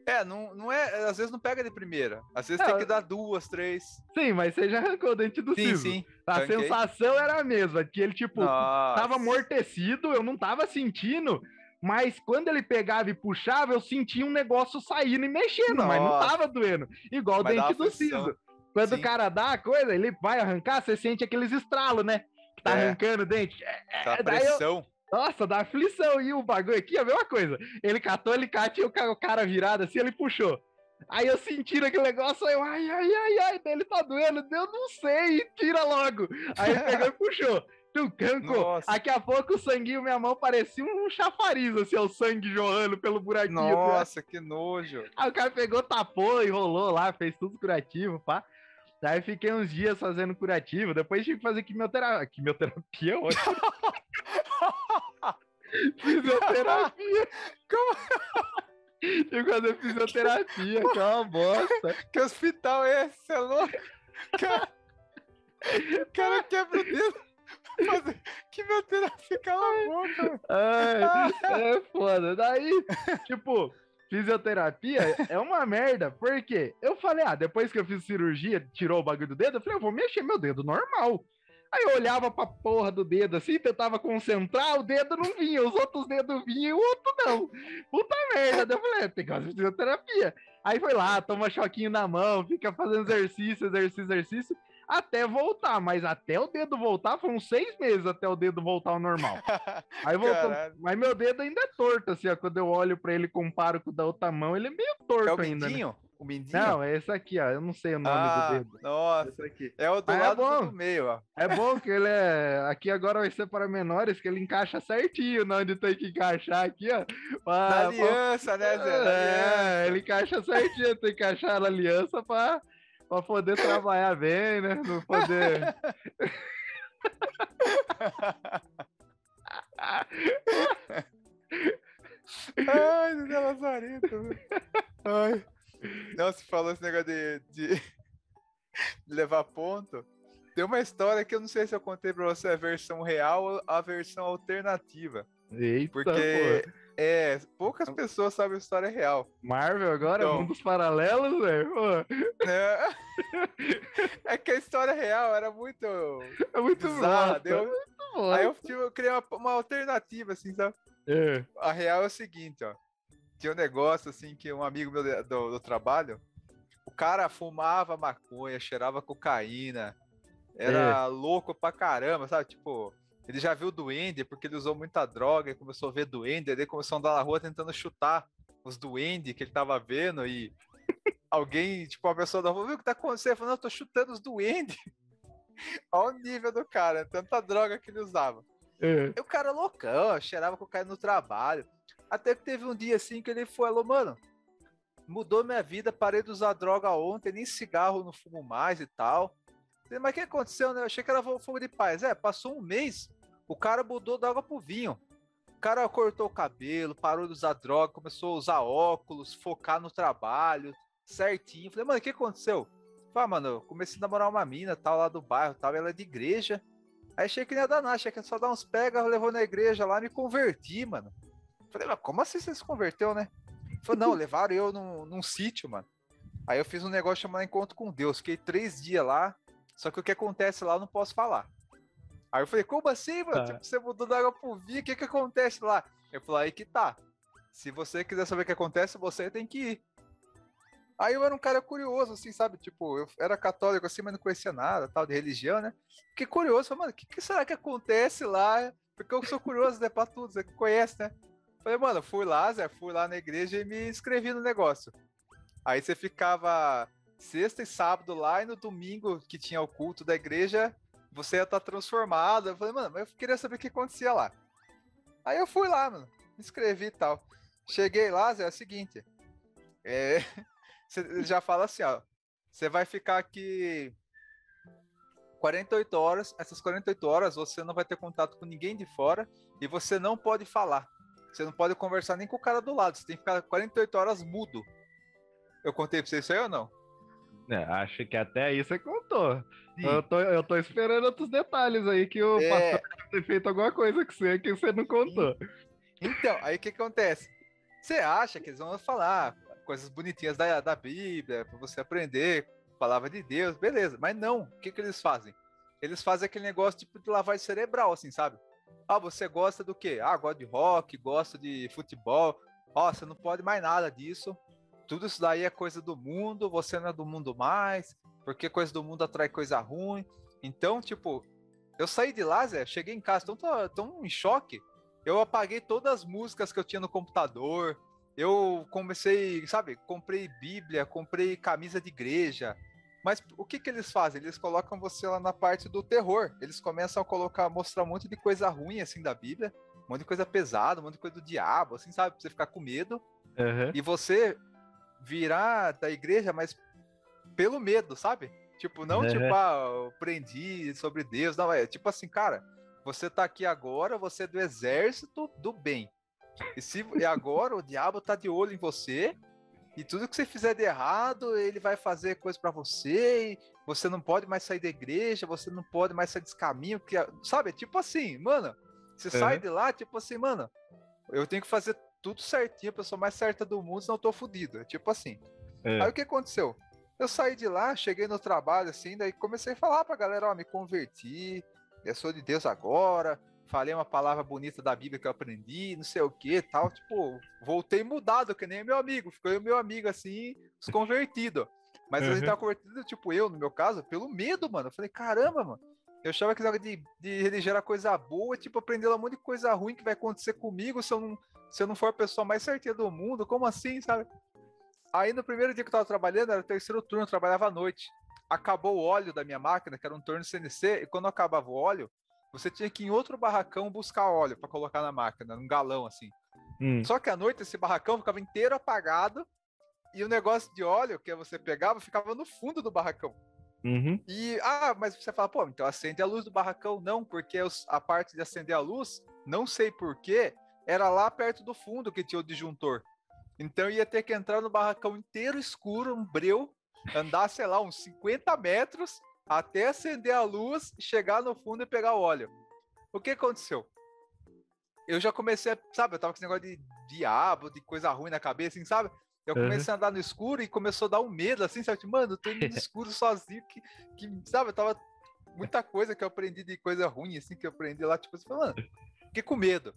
É, não, não é. Às vezes não pega de primeira. Às vezes Não, tem que dar duas, três. Sim, mas você já arrancou o dente do Sim, siso. sim. A sensação era a mesma, que ele, tipo, Nossa. tava amortecido, eu não tava sentindo, Mas quando ele pegava e puxava, eu sentia um negócio saindo e mexendo, mas não Nossa. tava doendo. Igual o Mas dá dente do siso. Quando Sim. o cara dá a coisa, ele vai arrancar, você sente aqueles estralos, né? Que tá É. arrancando o dente. É, Tá é, daí eu- pressão. Nossa, dá aflição. E o bagulho aqui é a mesma coisa. Ele catou, ele catou, o ca- o cara virado assim, ele puxou. Aí eu senti aquele negócio, aí eu, ai, ai, ai, ai, dele tá doendo, eu não sei, tira logo. Aí ele pegou e puxou. Tu. Nossa. Daqui a pouco o sanguinho, minha mão parecia um chafariz, assim, o sangue jorrando pelo buraquinho. né? Nossa, que nojo. Aí o cara pegou, tapou, enrolou lá, fez tudo curativo, pá. Daí fiquei uns dias fazendo curativo, depois tive que fazer quimioterapia. Quimioterapia, ótimo. Fisioterapia. Como? Tive que fazer fisioterapia, que é uma bosta. Que hospital é esse? Você é louco? Cara, o cara quebra o dedo. Fazer quimioterapia, cala a boca. Ai, é foda. Daí, tipo, fisioterapia é uma merda, porque eu falei, ah, depois que eu fiz cirurgia, tirou o bagulho do dedo, eu falei, eu vou mexer meu dedo normal. Aí eu olhava pra porra do dedo assim, tentava concentrar, o dedo não vinha, os outros dedos vinham e o outro não. Puta merda. Eu falei, é, tem que fazer fisioterapia. Aí foi lá, toma choquinho na mão, fica fazendo exercício, exercício, exercício, até voltar. Mas até o dedo voltar, foram seis meses até o dedo voltar ao normal. Aí voltou. Caralho. Mas meu dedo ainda é torto, assim, ó. Quando eu olho pra ele e comparo com o da outra mão, ele é meio torto É o ainda. né? mindinho? O mindinho? Não, é esse aqui, ó. Eu não sei o nome ah, do dedo. Nossa, Esse aqui. é o do Mas é lado bom. do meio, ó. É bom que ele é. Aqui agora vai ser para menores, que ele encaixa certinho na onde tem que encaixar aqui, ó. Pra- pra- aliança, né, Zé? É, ele encaixa certinho, tem que encaixar na aliança pra, pra poder trabalhar bem, né? Não poder. Ai, Zé Lazarento. velho. Ai. Não, você falou esse negócio de, de levar ponto. Tem uma história que eu não sei se eu contei pra você a versão real ou a versão alternativa. Eita, Porque pô. é, poucas pessoas sabem a história real. Marvel agora, Então. mundos paralelos, velho. Né? É que a história real era muito É muito bizarra. deu- muito. Aí eu, tive, eu criei uma, uma alternativa, assim, sabe? É. A real é o seguinte, ó. Tinha um negócio assim que um amigo meu do, do trabalho, o cara fumava maconha, cheirava cocaína, era louco pra caramba, sabe? Tipo, ele já viu duende porque ele usou muita droga e começou a ver duende, ele começou a andar na rua tentando chutar os duendes que ele tava vendo e alguém, tipo, a pessoa da rua, viu o que tá acontecendo? Ele falou, não, eu tô chutando os duendes. Olha o nível do cara, tanta droga que ele usava. É. E o cara loucão, cheirava cocaína no trabalho. Até que teve um dia assim que ele falou, mano, mudou minha vida, parei de usar droga ontem, nem cigarro não fumo mais e tal. Mas o que aconteceu, né? Eu achei que era fo- fogo de paz. É, passou um mês, o cara mudou da água pro vinho. O cara cortou o cabelo, parou de usar droga, começou a usar óculos, focar no trabalho, certinho. Falei, mano, o que aconteceu? Falei, ah, mano, eu comecei a namorar uma mina, tal, lá do bairro, tal, ela é de igreja. Aí achei que não ia dar nada, achei que ia só dar uns pega, levou na igreja lá, me converti, mano. Falei, mas como assim você se converteu, né? Falei, não, levaram eu num, num sítio, mano. Aí eu fiz um negócio chamado Encontro com Deus. Fiquei três dias lá, só que o que acontece lá eu não posso falar. Aí eu falei, como assim, mano? Tá. Tipo, você mudou da água pro vinho, o que que acontece lá? Eu falei, aí que tá. Se você quiser saber o que acontece, você tem que ir. Aí eu era um cara curioso, assim, sabe? Tipo, eu era católico assim, mas não conhecia nada, tal, de religião, né? Fiquei curioso, falei, mano, o que, que será que acontece lá? Porque eu sou curioso, né, pra tudo, você conhece, né? Falei, mano, fui lá, Zé, fui lá na igreja e me inscrevi no negócio. Aí você ficava sexta e sábado lá, e no domingo que tinha o culto da igreja, você ia estar transformado. Eu falei, mano, eu queria saber o que acontecia lá. Aí eu fui lá, mano, me inscrevi e tal. Cheguei lá, Zé, é o seguinte. É, você já fala assim, ó. Você vai ficar aqui 48 horas. Essas 48 horas você não vai ter contato com ninguém de fora e você não pode falar. Você não pode conversar nem com o cara do lado. Você tem que ficar 48 horas mudo. Eu contei pra você isso aí ou não? É, acho que até aí você contou. Sim. Eu tô, eu tô esperando outros detalhes aí que o É. pastor deve ter feito alguma coisa com você que você não contou. Então, aí o que acontece? Você acha que eles vão falar coisas bonitinhas da, da Bíblia, pra você aprender, palavra de Deus, beleza. Mas não, o que, que eles fazem? Eles fazem aquele negócio tipo de lavagem cerebral, assim, sabe? Ah, você gosta do quê? Ah, gosta de rock, gosta de futebol. Ó, você não pode mais nada disso. Tudo isso daí é coisa do mundo, você não é do mundo mais, porque coisa do mundo atrai coisa ruim. Então, tipo, eu saí de lá, Zé, cheguei em casa tão, tão em choque. Eu apaguei todas as músicas que eu tinha no computador. Eu comecei, sabe, comprei Bíblia, comprei camisa de igreja. Mas o que que eles fazem? Eles colocam você lá na parte do terror. Eles começam a colocar, mostrar um monte de coisa ruim, assim, da Bíblia. Um monte de coisa pesada, um monte de coisa do diabo, assim, sabe? Pra você ficar com medo. Uhum. E você virar da igreja, mas pelo medo, sabe? Tipo, não Uhum. tipo, ah, eu aprendi sobre Deus. Não, é tipo assim, cara, você tá aqui agora, você é do exército do bem. E se e agora o diabo tá de olho em você, e tudo que você fizer de errado, ele vai fazer coisa pra você, e você não pode mais sair da igreja, você não pode mais sair desse caminho, que, é- sabe? Tipo assim, mano, você sai de lá, tipo assim, mano, eu tenho que fazer tudo certinho, a pessoa mais certa do mundo, senão eu tô fudido. É tipo assim. É. Aí o que aconteceu? Eu saí de lá, cheguei no trabalho, assim, daí comecei a falar pra galera, ó, me converti, eu sou de Deus agora, falei uma palavra bonita da Bíblia que eu aprendi, não sei o que tal, tipo, voltei mudado, que nem meu amigo, ficou meu amigo, assim, os convertidos. Mas Uhum. tava convertido, tipo, eu, no meu caso, pelo medo, mano. Eu falei, caramba, mano, eu achava que esse negócio de, de religião era coisa boa, tipo, aprender um monte de coisa ruim que vai acontecer comigo se eu não, se eu não for a pessoa mais certinha do mundo, como assim, sabe? Aí no primeiro dia que eu tava trabalhando, era o terceiro turno, eu trabalhava à noite. Acabou o óleo da minha máquina, que era um turno CNC, e quando acabava o óleo, você tinha que ir em outro barracão buscar óleo pra colocar na máquina, num galão assim. Hum. Só que à noite esse barracão ficava inteiro apagado e o negócio de óleo que você pegava ficava no fundo do barracão. Uhum. E, ah, mas você fala, pô, então acende a luz do barracão. Não, porque os- a parte de acender a luz, não sei porquê, era lá perto do fundo que tinha o disjuntor. Então ia ter que entrar no barracão inteiro escuro, um breu, andar, sei lá, uns 50 metros até acender a luz, chegar no fundo e pegar o óleo. O que aconteceu? Eu já comecei a, sabe, eu tava com esse negócio de diabo, de coisa ruim na cabeça, assim, sabe? Eu Uhum. comecei a andar no escuro e começou a dar um medo, assim, sabe? Tipo, Mano, eu tô indo no escuro sozinho, que, que, sabe, eu tava. Muita coisa que eu aprendi de coisa ruim, assim, que eu aprendi lá, tipo, assim, mano, fiquei com medo.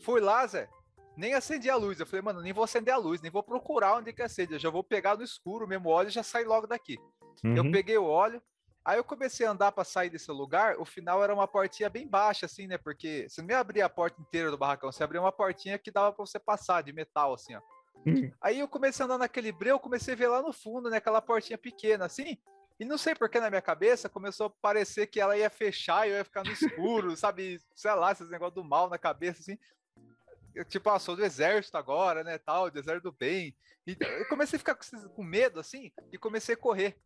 Fui lá, Zé, nem acendi a luz. Eu falei, mano, nem vou acender a luz, nem vou procurar onde que acende. Eu já vou pegar no escuro mesmo óleo e já sair logo daqui. Eu Uhum. peguei o óleo, aí eu comecei a andar para sair desse lugar. O final era uma portinha bem baixa, assim, né? Porque você não ia abrir a porta inteira do barracão, você abria uma portinha que dava para você passar de metal, assim, ó. Hum. Aí eu comecei a andar naquele breu, comecei a ver lá no fundo, né? Aquela portinha pequena, assim. E não sei porque na minha cabeça começou a parecer que ela ia fechar e eu ia ficar no escuro, sabe? Sei lá, esses negócios do mal na cabeça, assim. Eu, tipo, ah, sou do exército agora, né, tal, do exército do bem. E eu comecei a ficar com, com medo, assim, e comecei a correr.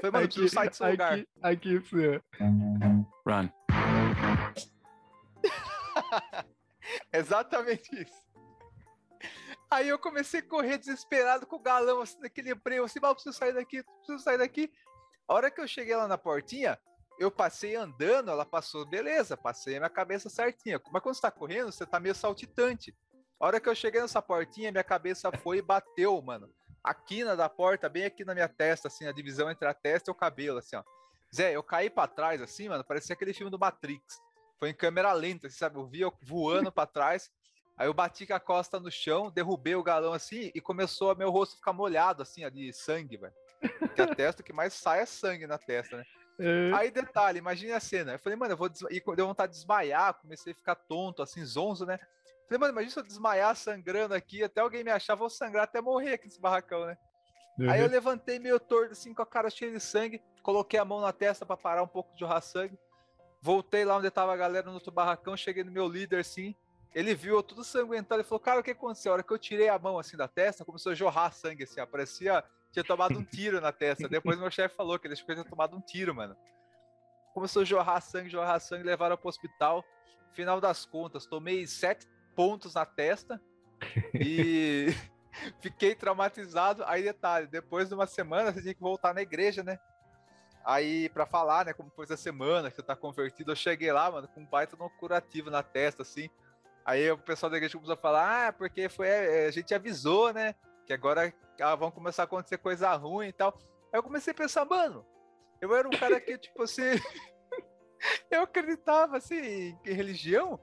Falei, mano, preciso sair desse lugar. aqui, aqui. Run. Exatamente isso. Aí eu comecei a correr desesperado com o galão, assim, naquele breu, assim, mal, preciso sair daqui, preciso sair daqui. A hora que eu cheguei lá na portinha, eu passei andando, ela passou, beleza, passei a minha cabeça certinha. Mas quando você tá correndo, você tá meio saltitante. A hora que eu cheguei nessa portinha, minha cabeça foi e bateu, mano. A quina da porta, bem aqui na minha testa, assim, a divisão entre a testa e o cabelo, assim, ó. Zé, eu caí pra trás, assim, mano, parecia aquele filme do Matrix. Foi em câmera lenta, assim, sabe? Eu vi eu voando pra trás. Aí eu bati com a costa no chão, derrubei o galão assim e começou a meu rosto ficar molhado, assim, de sangue, velho. Porque a testa, o que mais sai é sangue na testa, né? É, Aí, detalhe, imagine a cena. Eu falei, mano, eu vou desma... E deu vontade de desmaiar, comecei a ficar tonto, assim, zonzo, né? Falei, mano, imagina se eu desmaiar sangrando aqui, até alguém me achar, vou sangrar até morrer aqui nesse barracão, né? Aí eu uhum. levantei meio torto, assim, com a cara cheia de sangue, coloquei a mão na testa pra parar um pouco de jorrar sangue. Voltei lá onde tava a galera no outro barracão, cheguei no meu líder, assim. Ele viu eu tudo sanguentado e falou: Cara, o que aconteceu? A hora que eu tirei a mão assim da testa, começou a jorrar sangue, assim, ó, parecia tinha tomado um tiro na testa. Depois meu chefe falou que ele que tinha tomado um tiro, mano. Começou a jorrar sangue, jorrar sangue, levaram pro hospital. Final das contas, tomei sete pontos na testa e fiquei traumatizado. Aí, detalhe, depois de uma semana você tinha que voltar na igreja, né? Aí, pra falar, né, como foi essa semana que você tá convertido, eu cheguei lá, mano, com um baita no curativo na testa, assim. Aí o pessoal da igreja começou a falar, ah, porque foi, é, a gente avisou, né, que agora ah, vão começar a acontecer coisa ruim e tal. Aí eu comecei a pensar, mano, eu era um cara que, tipo assim, eu acreditava, assim, em religião,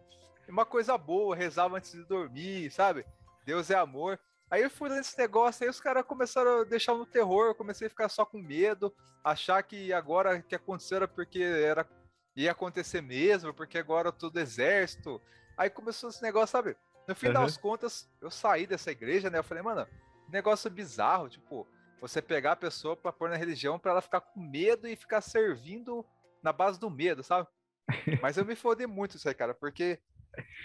uma coisa boa, rezava antes de dormir, sabe? Deus é amor. Aí eu fui nesse negócio, aí os caras começaram a deixar no terror, eu comecei a ficar só com medo, achar que agora que aconteceu era porque era, ia acontecer mesmo, porque agora tudo exército. Aí começou esse negócio, sabe? No fim uhum. das contas, eu saí dessa igreja, né? Eu falei, mano, negócio bizarro, tipo, você pegar a pessoa pra pôr na religião pra ela ficar com medo e ficar servindo na base do medo, sabe? Mas eu me fodei muito isso aí, cara, porque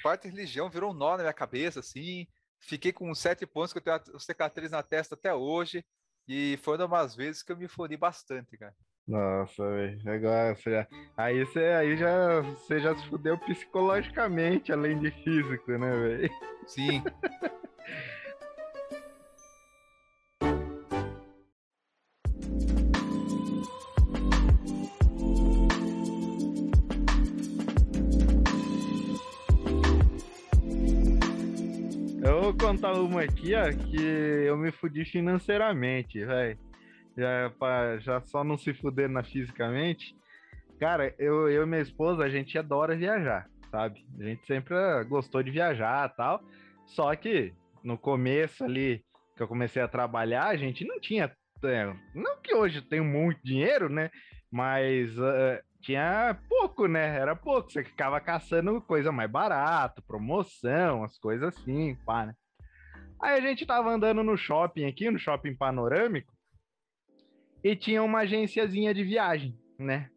parte da religião virou um nó na minha cabeça, assim. Fiquei com sete pontos que eu tenho cicatriz na testa até hoje. E foi uma das vezes que eu me fodi bastante, cara. Nossa, velho. Agora, você, aí você aí já, você já se fudeu psicologicamente, além de físico, né, velho? Sim. contar uma aqui, ó, que eu me fudi financeiramente, velho. Já, já só não se fuder na fisicamente. Cara, eu, eu e minha esposa, a gente adora viajar, sabe? A gente sempre gostou de viajar tal. Só que no começo ali, que eu comecei a trabalhar, a gente não tinha. É, não que hoje tem muito dinheiro, né? Mas uh, tinha pouco, né? Era pouco. Você ficava caçando coisa mais barata, promoção, as coisas assim, pá, né? Aí a gente tava andando no shopping aqui, no shopping panorâmico, e tinha uma agenciazinha de viagem, né?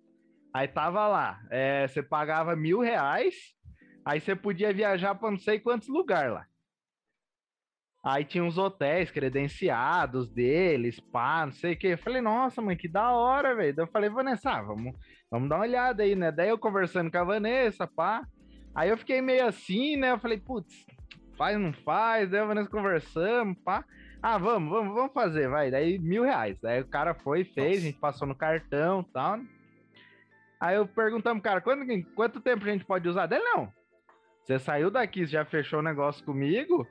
Aí tava lá, é, você pagava mil reais, aí você podia viajar para não sei quantos lugares lá. Aí tinha uns hotéis credenciados deles, pá, não sei o que. Eu falei, nossa, mãe, que da hora, velho. Eu falei, Vanessa, ah, vamos, vamos dar uma olhada aí, né? Daí eu conversando com a Vanessa, pá. Aí eu fiquei meio assim, né? Eu falei, putz, faz, não faz, daí a Vanessa conversamos, pá. Ah, vamos, vamos, vamos fazer, vai. Daí mil reais. Daí o cara foi, fez, Nossa. a gente passou no cartão e tal. Né? Aí eu perguntamos, cara, quanto, quanto tempo a gente pode usar? Dele, não. Você saiu daqui, já fechou o negócio comigo,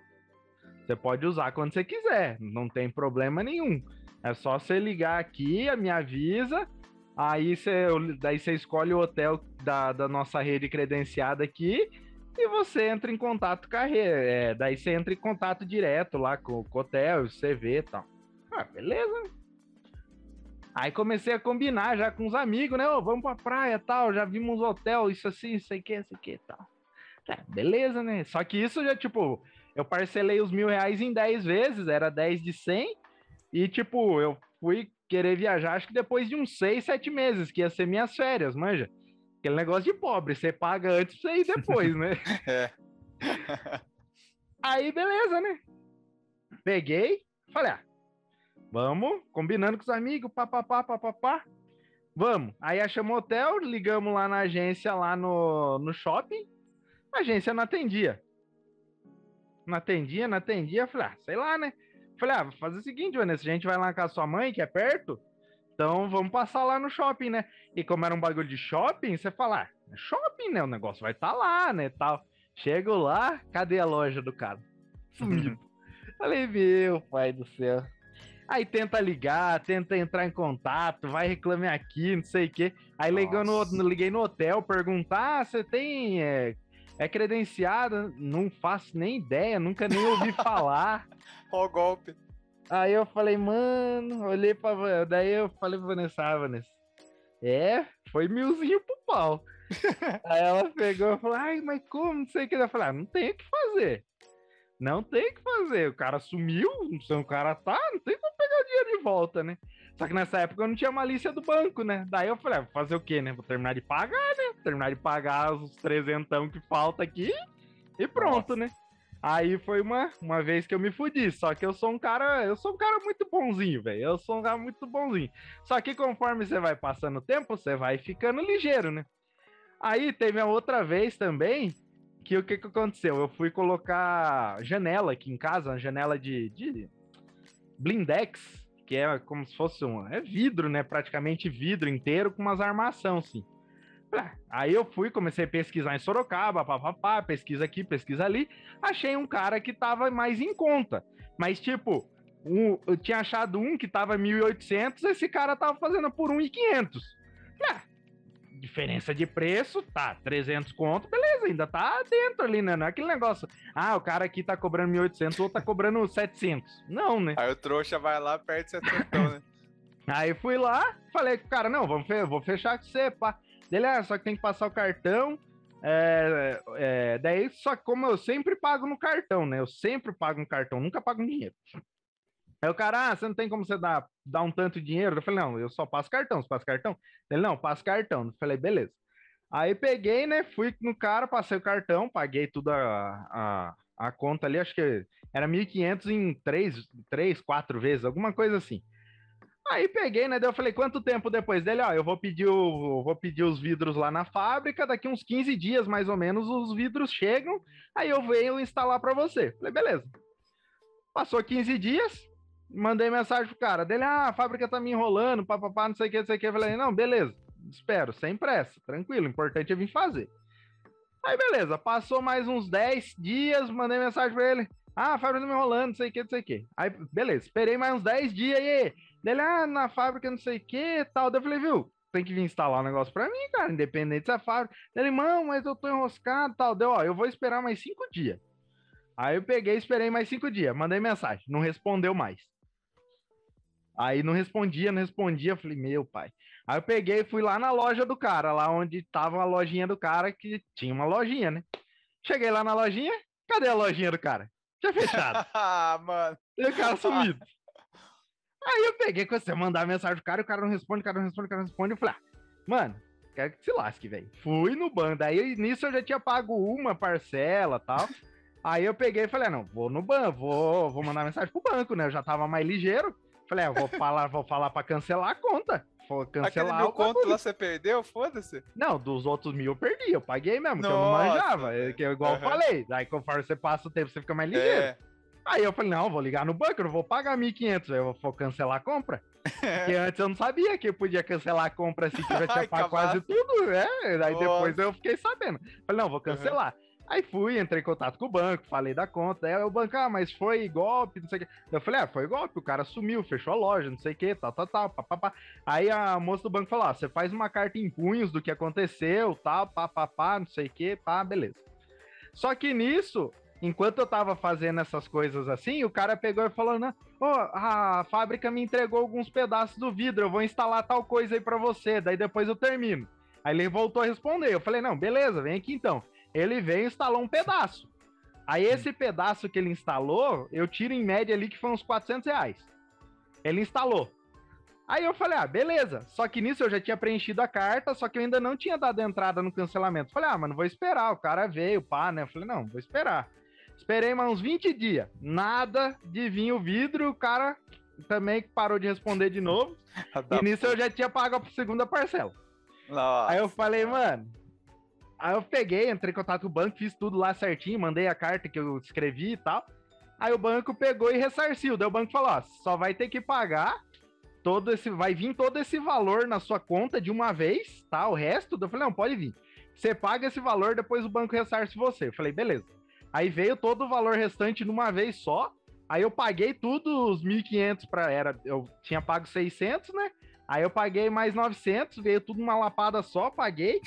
você pode usar quando você quiser, não tem problema nenhum. É só você ligar aqui, me avisa, aí você, daí você escolhe o hotel da, da nossa rede credenciada aqui e você entra em contato com a rede. É, daí você entra em contato direto lá com, com o hotel, você vê e tal. Ah, beleza. Aí comecei a combinar já com os amigos, né? Oh, vamos pra praia tal, já vimos hotel, isso assim, isso aqui, isso aqui tal. É, beleza, né? Só que isso já, tipo, eu parcelei os mil reais em 10 vezes, era 10 de 100, e, tipo, eu fui querer viajar, acho que depois de uns 6, 7 meses, que ia ser minhas férias, manja. Aquele negócio de pobre, você paga antes pra ir depois, né? é. Aí, beleza, né? Peguei, falei, ah, vamos, combinando com os amigos, papapá, papapá. Vamos. Aí achamos o hotel, ligamos lá na agência, lá no, no shopping. A agência não atendia. Não atendia, não atendia. Falei, ah, sei lá, né? Falei, ah, vou fazer o seguinte, Vanessa, a gente vai lá com a sua mãe, que é perto, então vamos passar lá no shopping, né? E como era um bagulho de shopping, você fala, ah, é shopping, né? O negócio vai estar tá lá, né? Tal. Chego lá, cadê a loja do cara? Sumido. Falei, meu pai do céu. Aí tenta ligar, tenta entrar em contato, vai reclamar aqui, não sei o quê. Aí liguei no, liguei no hotel, perguntar, ah, você tem. É, é credenciado? Não faço nem ideia, nunca nem ouvi falar. Ó o golpe. Aí eu falei, mano, olhei pra. Daí eu falei pra Vanessa, ah, Vanessa, é, foi milzinho pro pau. Aí ela pegou e falou, ai, mas como? Não sei o que. Eu falei, ah, não tem o que fazer. Não tem o que fazer. O cara sumiu, não sei o cara tá, não tem como pegar o dinheiro de volta, né? Só que nessa época eu não tinha malícia do banco, né? Daí eu falei, ah, vou fazer o quê, né? Vou terminar de pagar, né? Terminar de pagar os trezentão que falta aqui e pronto, Nossa. né? Aí foi uma, uma vez que eu me fudi. Só que eu sou um cara, eu sou um cara muito bonzinho, velho. Eu sou um cara muito bonzinho. Só que conforme você vai passando o tempo, você vai ficando ligeiro, né? Aí teve a outra vez também que o que, que aconteceu? Eu fui colocar janela aqui em casa, uma janela de, de blindex, que é como se fosse um. É vidro, né? Praticamente vidro inteiro com umas armação, assim. Aí eu fui, comecei a pesquisar em Sorocaba, papapá, pesquisa aqui, pesquisa ali. Achei um cara que tava mais em conta. Mas, tipo, um, eu tinha achado um que tava 1.800, esse cara tava fazendo por 1.500. Ah, diferença de preço, tá, 300 conto, beleza, ainda tá dentro ali, né? Não é aquele negócio, ah, o cara aqui tá cobrando 1.800, o outro tá cobrando 700. Não, né? Aí o trouxa vai lá, perde 700, né? Aí fui lá, falei com o cara, não, vamos fe vou fechar com você, pá. Dele, ah, só que tem que passar o cartão. É, é, daí, só que como eu sempre pago no cartão, né? Eu sempre pago no cartão, nunca pago dinheiro. Aí o cara, ah, você não tem como você dar, dar um tanto de dinheiro? Eu falei, não, eu só passo cartão, você passa cartão? Ele, não, passo cartão. Eu falei, beleza. Aí peguei, né, fui no cara, passei o cartão, paguei tudo a, a, a conta ali, acho que era 1.500 em três, três, quatro vezes, alguma coisa assim. Aí peguei, né? Daí eu falei, quanto tempo depois dele? Ó, eu vou pedir, o, vou pedir os vidros lá na fábrica, daqui uns 15 dias mais ou menos os vidros chegam, aí eu venho instalar para você. Falei, beleza. Passou 15 dias, mandei mensagem pro cara, dele, ah, a fábrica tá me enrolando, papapá, não sei o que, não sei o que. Falei, não, beleza, espero, sem pressa, tranquilo, o importante é vir fazer. Aí beleza, passou mais uns 10 dias, mandei mensagem pra ele, ah, a fábrica tá me enrolando, não sei o que, não sei o que. Aí, beleza, esperei mais uns 10 dias e dele, ah, na fábrica não sei o que tal. Daí eu falei, viu, tem que vir instalar um negócio pra mim, cara, independente da fábrica. Ele, não, mas eu tô enroscado tal. Deu, ó, eu vou esperar mais cinco dias. Aí eu peguei, esperei mais cinco dias, mandei mensagem, não respondeu mais. Aí não respondia, não respondia, falei, meu pai. Aí eu peguei e fui lá na loja do cara, lá onde tava a lojinha do cara, que tinha uma lojinha, né? Cheguei lá na lojinha, cadê a lojinha do cara? Tinha fechado. ah, mano. E o cara sumido. Aí eu peguei, comecei a mandar mensagem pro cara, o cara não responde, o cara não responde, o cara não responde. Eu falei, ah, mano, quero que se lasque, velho. Fui no banco. Daí nisso eu já tinha pago uma parcela tal. Aí eu peguei e falei, ah, não, vou no banco, vou, vou mandar mensagem pro banco, né? Eu já tava mais ligeiro. Falei, ah, vou falar, vou falar pra cancelar a conta. Vou cancelar Aquele mil conto lá você perdeu? Foda-se. Não, dos outros mil eu perdi, eu paguei mesmo, Nossa, que eu não manjava. É, que, igual uhum. eu falei. Daí conforme você passa o tempo, você fica mais ligeiro. É. Aí eu falei, não, vou ligar no banco, eu não vou pagar 1.500, eu vou cancelar a compra. Porque antes eu não sabia que eu podia cancelar a compra já tinha pago quase tudo, né? Aí depois eu fiquei sabendo. Falei, não, vou cancelar. Uhum. Aí fui, entrei em contato com o banco, falei da conta. Aí o banco, ah, mas foi golpe, não sei o que. Eu falei, ah, foi golpe, o cara sumiu, fechou a loja, não sei o que, tal, tal, tal, papapá. Aí a moça do banco falou, ah, você faz uma carta em punhos do que aconteceu, tal, papapá, não sei o que, pá, beleza. Só que nisso, enquanto eu tava fazendo essas coisas assim, o cara pegou e falou, né, oh, a fábrica me entregou alguns pedaços do vidro, eu vou instalar tal coisa aí para você, daí depois eu termino. Aí ele voltou a responder, eu falei, não, beleza, vem aqui então. Ele veio e instalou um pedaço. Aí esse pedaço que ele instalou, eu tiro em média ali que foi uns 400 reais. Ele instalou. Aí eu falei, ah, beleza. Só que nisso eu já tinha preenchido a carta, só que eu ainda não tinha dado entrada no cancelamento. Falei, ah, mano, vou esperar. O cara veio, pá, né? Eu falei, não, vou esperar. Esperei mais uns 20 dias. Nada de vir o vidro, o cara também parou de responder de novo. e nisso eu já tinha pago a segunda parcela. Nossa. Aí eu falei, mano. Aí eu peguei, entrei em contato com o banco, fiz tudo lá certinho, mandei a carta que eu escrevi e tal. Aí o banco pegou e ressarciu. Daí o banco falou: ó, só vai ter que pagar todo esse. Vai vir todo esse valor na sua conta de uma vez, tá? O resto, eu falei, não, pode vir. Você paga esse valor, depois o banco ressarce você. Eu falei, beleza. Aí veio todo o valor restante numa vez só. Aí eu paguei tudo os 1.500 para era, eu tinha pago 600, né? Aí eu paguei mais 900, veio tudo numa lapada só, paguei.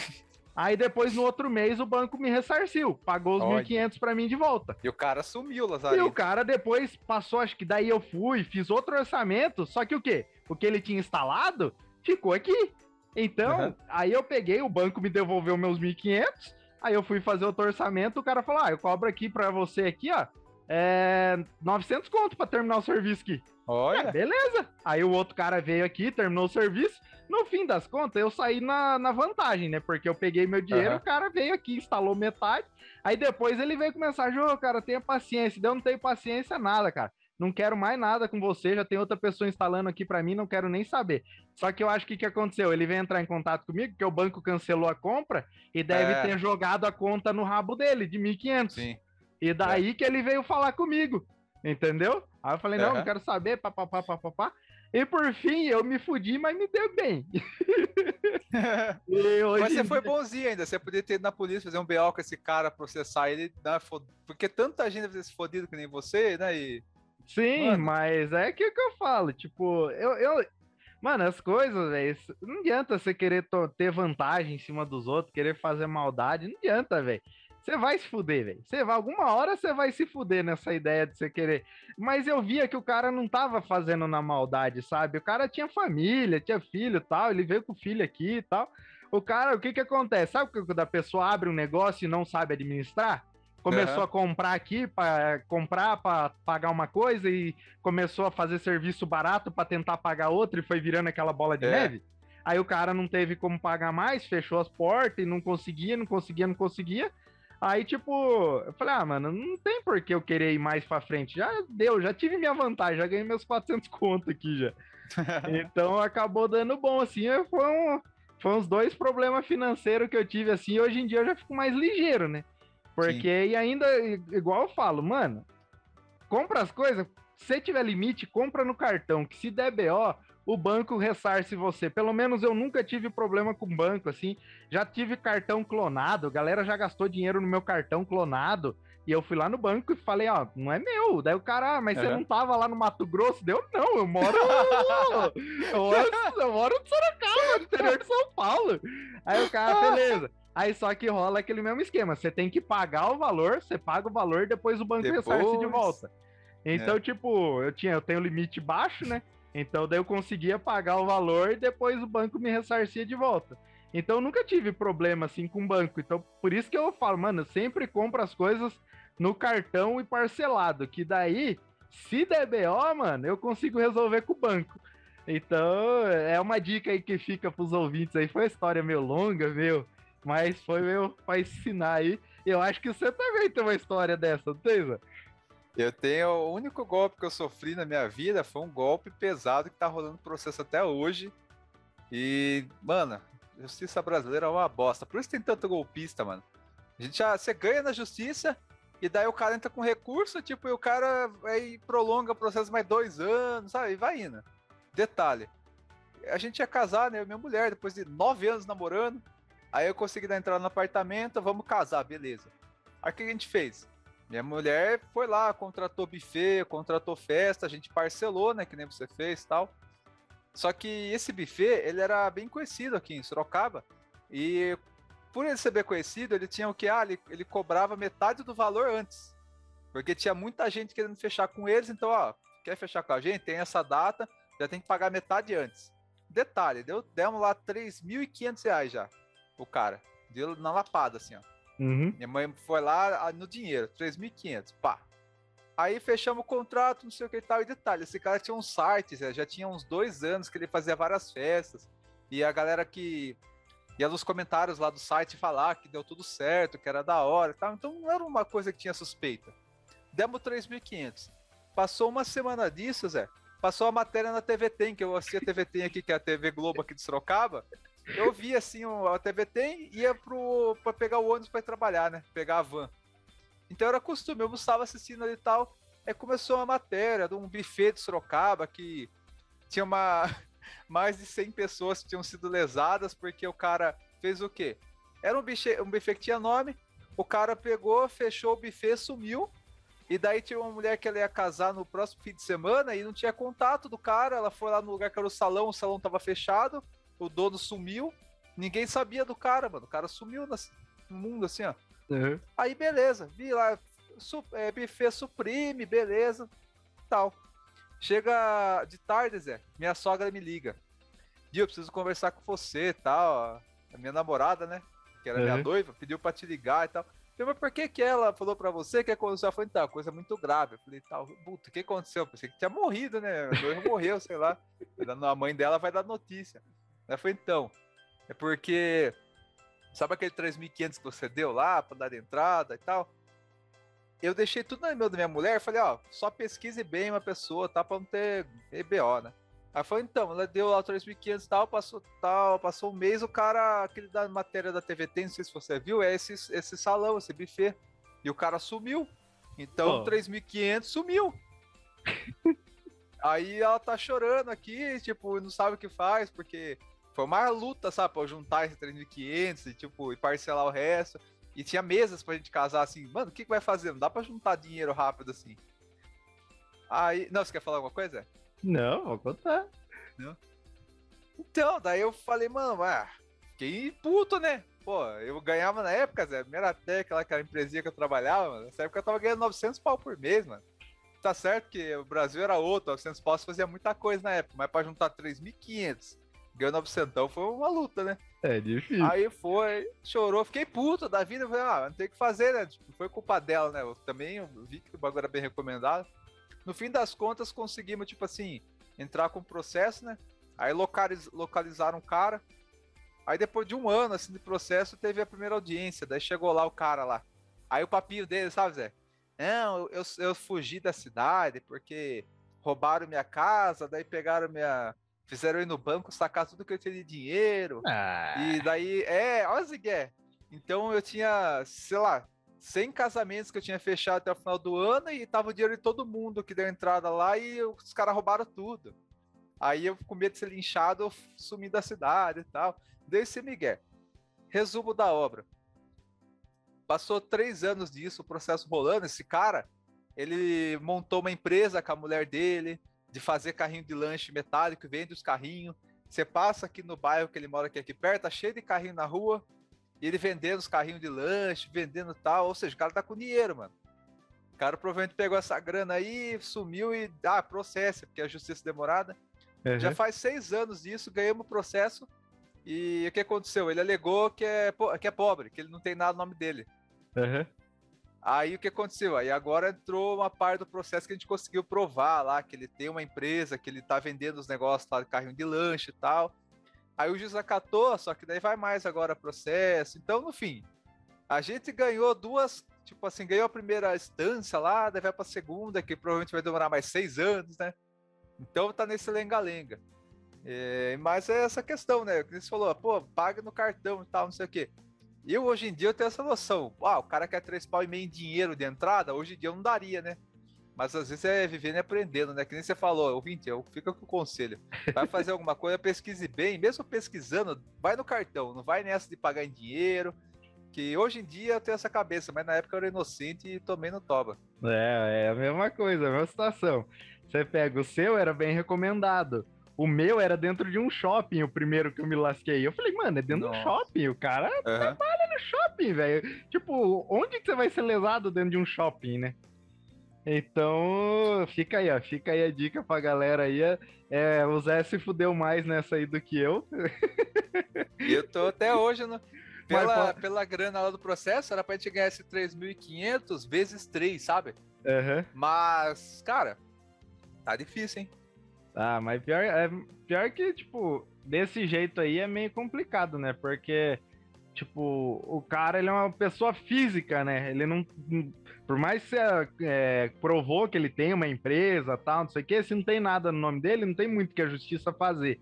Aí depois no outro mês o banco me ressarciu, pagou os 1.500 para mim de volta. E o cara sumiu, Lazarento. E o cara depois passou, acho que daí eu fui, fiz outro orçamento, só que o quê? O que ele tinha instalado ficou aqui. Então, uhum. aí eu peguei, o banco me devolveu meus 1.500, Aí eu fui fazer outro orçamento, o cara falou: Ah, eu cobro aqui pra você aqui, ó. É 900 conto pra terminar o serviço aqui. Olha. É, beleza. Aí o outro cara veio aqui, terminou o serviço. No fim das contas, eu saí na, na vantagem, né? Porque eu peguei meu dinheiro, uhum. o cara veio aqui, instalou metade. Aí depois ele veio com mensagem: Ô, oh, cara, tenha paciência. Eu não tenho paciência nada, cara não quero mais nada com você, já tem outra pessoa instalando aqui para mim, não quero nem saber. Só que eu acho que o que aconteceu? Ele veio entrar em contato comigo, porque o banco cancelou a compra e deve é. ter jogado a conta no rabo dele, de 1.500. Sim. E daí é. que ele veio falar comigo, entendeu? Aí eu falei, não, uhum. não quero saber, papapá, papapá. E por fim, eu me fudi, mas me deu bem. mas você foi bonzinho ainda, você podia ter ido na polícia fazer um BO com esse cara, processar ele, né? porque tanta gente deve ter se fodido que nem você, né? E Sim, Mano. mas é aquilo que eu falo, tipo, eu, eu Mano, as coisas, velho, não adianta você querer ter vantagem em cima dos outros, querer fazer maldade, não adianta, velho. Você vai se fuder, velho. Você vai, alguma hora você vai se fuder nessa ideia de você querer. Mas eu via que o cara não tava fazendo na maldade, sabe? O cara tinha família, tinha filho tal, ele veio com o filho aqui e tal. O cara, o que que acontece? Sabe quando a pessoa abre um negócio e não sabe administrar? Começou uhum. a comprar aqui para comprar para pagar uma coisa e começou a fazer serviço barato para tentar pagar outra e foi virando aquela bola de é. neve. Aí o cara não teve como pagar mais, fechou as portas e não conseguia, não conseguia, não conseguia. Aí, tipo, eu falei, ah, mano, não tem por que eu querer ir mais pra frente. Já deu, já tive minha vantagem, já ganhei meus 400 conto aqui já. então acabou dando bom, assim. Foi, um, foi uns dois problemas financeiros que eu tive, assim. Hoje em dia eu já fico mais ligeiro, né? Porque, Sim. e ainda, igual eu falo, mano, compra as coisas, se tiver limite, compra no cartão, que se der BO, o banco ressarce você. Pelo menos eu nunca tive problema com banco, assim. Já tive cartão clonado, a galera já gastou dinheiro no meu cartão clonado. E eu fui lá no banco e falei, ó, não é meu. Daí o cara, ah, mas você não tava lá no Mato Grosso? Deu, não, eu moro. eu, moro eu moro em Sorocaba, no interior de São Paulo. Aí o cara, beleza. Aí só que rola aquele mesmo esquema. Você tem que pagar o valor, você paga o valor, depois o banco depois... ressarce de volta. Então, é. tipo, eu tinha, eu tenho limite baixo, né? Então daí eu conseguia pagar o valor e depois o banco me ressarcia de volta. Então eu nunca tive problema assim com o banco. Então por isso que eu falo, mano, eu sempre compro as coisas no cartão e parcelado, que daí, se der BO, mano, eu consigo resolver com o banco. Então, é uma dica aí que fica pros ouvintes aí. Foi uma história meio longa, meu mas foi meu pra ensinar aí. Eu acho que você também tem uma história dessa, não tem, Zé? Eu tenho. O único golpe que eu sofri na minha vida foi um golpe pesado que tá rolando processo até hoje. E, mano, justiça brasileira é uma bosta. Por isso tem tanto golpista, mano. A gente já. Você ganha na justiça, e daí o cara entra com recurso, tipo, e o cara aí prolonga o processo mais dois anos, sabe? E vai indo. Detalhe. A gente ia casar, né? Minha mulher, depois de nove anos namorando. Aí eu consegui dar entrada no apartamento, vamos casar, beleza. Aí o que a gente fez? Minha mulher foi lá, contratou buffet, contratou festa, a gente parcelou, né? Que nem você fez tal. Só que esse buffet, ele era bem conhecido aqui em Sorocaba. E por ele ser bem conhecido, ele tinha o que? Ah, ele, ele cobrava metade do valor antes. Porque tinha muita gente querendo fechar com eles, então, ó, quer fechar com a gente? Tem essa data, já tem que pagar metade antes. Detalhe, deu, demos lá 3.500 reais já o cara. Deu na lapada, assim, ó. Uhum. Minha mãe foi lá no dinheiro, 3.500, pá. Aí fechamos o contrato, não sei o que e tal. E detalhe, esse cara tinha um site, já tinha uns dois anos que ele fazia várias festas. E a galera que ia nos comentários lá do site falar que deu tudo certo, que era da hora e tal. Então não era uma coisa que tinha suspeita. Demos 3.500. Passou uma semana disso, Zé. Passou a matéria na TV Tem, que eu assisti a TV Tem aqui, que é a TV Globo aqui de Sorocaba eu vi assim, a TV tem, ia pro, pra pegar o ônibus ir trabalhar, né? Pegar a van. Então era costume, eu estava assistindo ali e tal. Aí começou uma matéria de um buffet de Sorocaba que tinha uma mais de 100 pessoas que tinham sido lesadas porque o cara fez o quê? Era um buffet, um buffet que tinha nome, o cara pegou, fechou o buffet, sumiu. E daí tinha uma mulher que ela ia casar no próximo fim de semana e não tinha contato do cara. Ela foi lá no lugar que era o salão, o salão tava fechado o dono sumiu, ninguém sabia do cara, mano. O cara sumiu no mundo assim, ó. Uhum. Aí beleza, vi lá, su, é, buffet suprime, beleza, tal. Chega de tarde, Zé, minha sogra me liga. Dio, eu preciso conversar com você tal. A minha namorada, né? Que era uhum. minha noiva, pediu pra te ligar e tal. Eu falei, mas por que que ela falou pra você que aconteceu? Ela falou, então, coisa muito grave. Eu falei, tal, puta, o que aconteceu? Eu pensei que tinha morrido, né? A noiva morreu, sei lá. A mãe dela vai dar notícia. Ela falou, então, é porque. Sabe aquele 3.500 que você deu lá para dar entrada e tal? Eu deixei tudo no e-mail da minha mulher. Falei, ó, só pesquise bem uma pessoa, tá? Pra não ter EBO, né? Aí falou, então, ela deu lá 3.500 e tal, passou tal, passou um mês, o cara, aquele da matéria da TVT, não sei se você viu, é esse, esse salão, esse buffet. E o cara sumiu. Então, oh. 3.500 sumiu. Aí ela tá chorando aqui, tipo, não sabe o que faz, porque foi uma luta, sabe, pra juntar esse 3.500 e, tipo, e parcelar o resto. E tinha mesas pra gente casar assim, mano, o que, que vai fazer? Não dá pra juntar dinheiro rápido assim. Aí. Não, você quer falar alguma coisa? Não, vou contar. Não? Então, daí eu falei, mano, ah, fiquei puto, né? Pô, eu ganhava na época, Zé, Meratec, aquela empresinha que eu trabalhava, mano. Nessa época eu tava ganhando 900 pau por mês, mano. Tá certo que o Brasil era outro, 900 pau fazia muita coisa na época, mas pra juntar 3.500, ganhou 900 foi uma luta, né? É difícil. Aí foi, chorou, fiquei puto da vida, falei, ah, não tem o que fazer, né? Tipo, foi culpa dela, né? Eu também vi que o bagulho era bem recomendado. No fim das contas, conseguimos, tipo assim, entrar com o processo, né? Aí localiz, localizaram o cara. Aí depois de um ano, assim, de processo, teve a primeira audiência. Daí chegou lá o cara lá. Aí o papinho dele, sabe, Zé? Não, eu, eu fugi da cidade porque roubaram minha casa, daí pegaram minha... Fizeram ir no banco, sacar tudo que eu tinha de dinheiro. Ah. E daí, é, olha Zigué. Então eu tinha, sei lá, 100 casamentos que eu tinha fechado até o final do ano e tava o dinheiro de todo mundo que deu entrada lá e os caras roubaram tudo. Aí eu, com medo de ser linchado, eu sumi da cidade e tal. Dei esse Miguel. Resumo da obra. Passou três anos disso, o processo rolando. Esse cara, ele montou uma empresa com a mulher dele, de fazer carrinho de lanche metálico, vende os carrinhos. Você passa aqui no bairro que ele mora aqui, aqui perto, tá cheio de carrinho na rua, e ele vendendo os carrinhos de lanche, vendendo tal. Ou seja, o cara tá com dinheiro, mano. O cara provavelmente pegou essa grana aí, sumiu e ah, processa, porque a justiça é demorada. Uhum. Já faz seis anos disso, ganhamos o processo. E o que aconteceu? Ele alegou que é, que é pobre, que ele não tem nada no nome dele. Uhum. Aí o que aconteceu? Aí agora entrou uma parte do processo que a gente conseguiu provar lá, que ele tem uma empresa, que ele tá vendendo os negócios lá de carrinho de lanche e tal. Aí o juiz acatou, só que daí vai mais agora processo. Então, no fim, a gente ganhou duas, tipo assim, ganhou a primeira instância lá, daí vai pra segunda, que provavelmente vai demorar mais seis anos, né? Então tá nesse lenga-lenga. É, mas é essa questão, né? Que você falou, pô, paga no cartão e tal, não sei o quê. Eu, hoje em dia, eu tenho essa noção. Ah, o cara quer três pau e meio em dinheiro de entrada, hoje em dia eu não daria, né? Mas às vezes é vivendo e aprendendo, né? Que nem você falou, ouvinte, eu fico com o conselho. Vai fazer alguma coisa, pesquise bem, mesmo pesquisando, vai no cartão, não vai nessa de pagar em dinheiro. Que hoje em dia eu tenho essa cabeça, mas na época eu era inocente e tomei no toba. É, é a mesma coisa, a mesma situação. Você pega o seu, era bem recomendado. O meu era dentro de um shopping, o primeiro que eu me lasquei. Eu falei, mano, é dentro Nossa. de um shopping. O cara Uhum. trabalha no shopping, velho. Tipo, onde que você vai ser lesado dentro de um shopping, né? Então, fica aí, ó. Fica aí a dica pra galera aí. É, o Zé se fudeu mais nessa aí do que eu. E eu tô até hoje no. Mas Pela, pô- pela grana lá do processo, era pra gente ganhar esse 3.500 vezes 3, sabe? Aham. Mas, cara, tá difícil, hein? Ah, mas pior, é, pior que, tipo, desse jeito aí é meio complicado, né? Porque, tipo, o cara, ele é uma pessoa física, né? Ele não... Por mais que você é, provou que ele tem uma empresa tal, não sei o quê, se não tem nada no nome dele, não tem muito que a justiça fazer.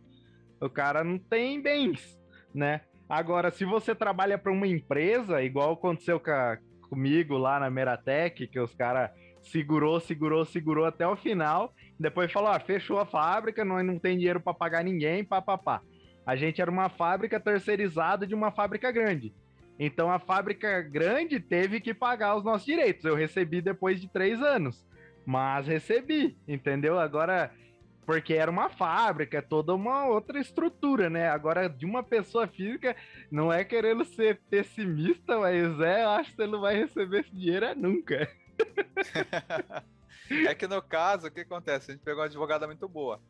O cara não tem bens, né? Agora, se você trabalha para uma empresa, igual aconteceu com a- comigo lá na Meratec, que os caras segurou, segurou, segurou até o final, depois falou, ah, fechou a fábrica, nós não tem dinheiro para pagar ninguém, papapá. A gente era uma fábrica terceirizada de uma fábrica grande. Então a fábrica grande teve que pagar os nossos direitos. Eu recebi depois de três anos. Mas recebi, entendeu? Agora, porque era uma fábrica, toda uma outra estrutura, né? Agora, de uma pessoa física, não é querendo ser pessimista, mas é, acho que você não vai receber esse dinheiro é nunca. É que no caso, o que acontece? A gente pegou uma advogada muito boa.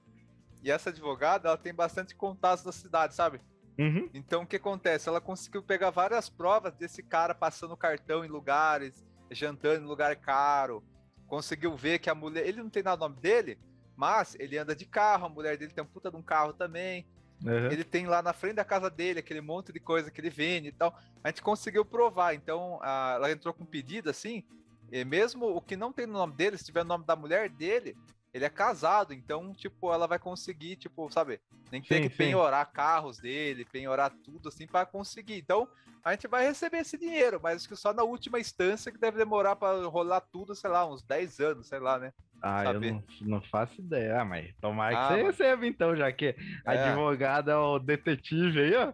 E essa advogada, ela tem bastante contatos na cidade, sabe? Uhum. Então o que acontece? Ela conseguiu pegar várias provas desse cara passando cartão em lugares, jantando em lugar caro. Conseguiu ver que a mulher. Ele não tem nada no nome dele, mas ele anda de carro, a mulher dele tem um puta de um carro também. Uhum. Ele tem lá na frente da casa dele aquele monte de coisa que ele vende e tal. A gente conseguiu provar. Então a- ela entrou com um pedido assim. E mesmo o que não tem no nome dele, se tiver no nome da mulher dele, ele é casado. Então, tipo, ela vai conseguir, tipo, sabe? Nem que tem Sim, que sim. penhorar carros dele, penhorar tudo assim para conseguir. Então a gente vai receber esse dinheiro, mas acho que só na última instância que deve demorar para rolar tudo, sei lá, uns 10 anos, sei lá, né? Ah, saber. eu não, não faço ideia. Ah, mas tomara Ah, que você mano. receba então, já que a É. advogada é o detetive aí, ó.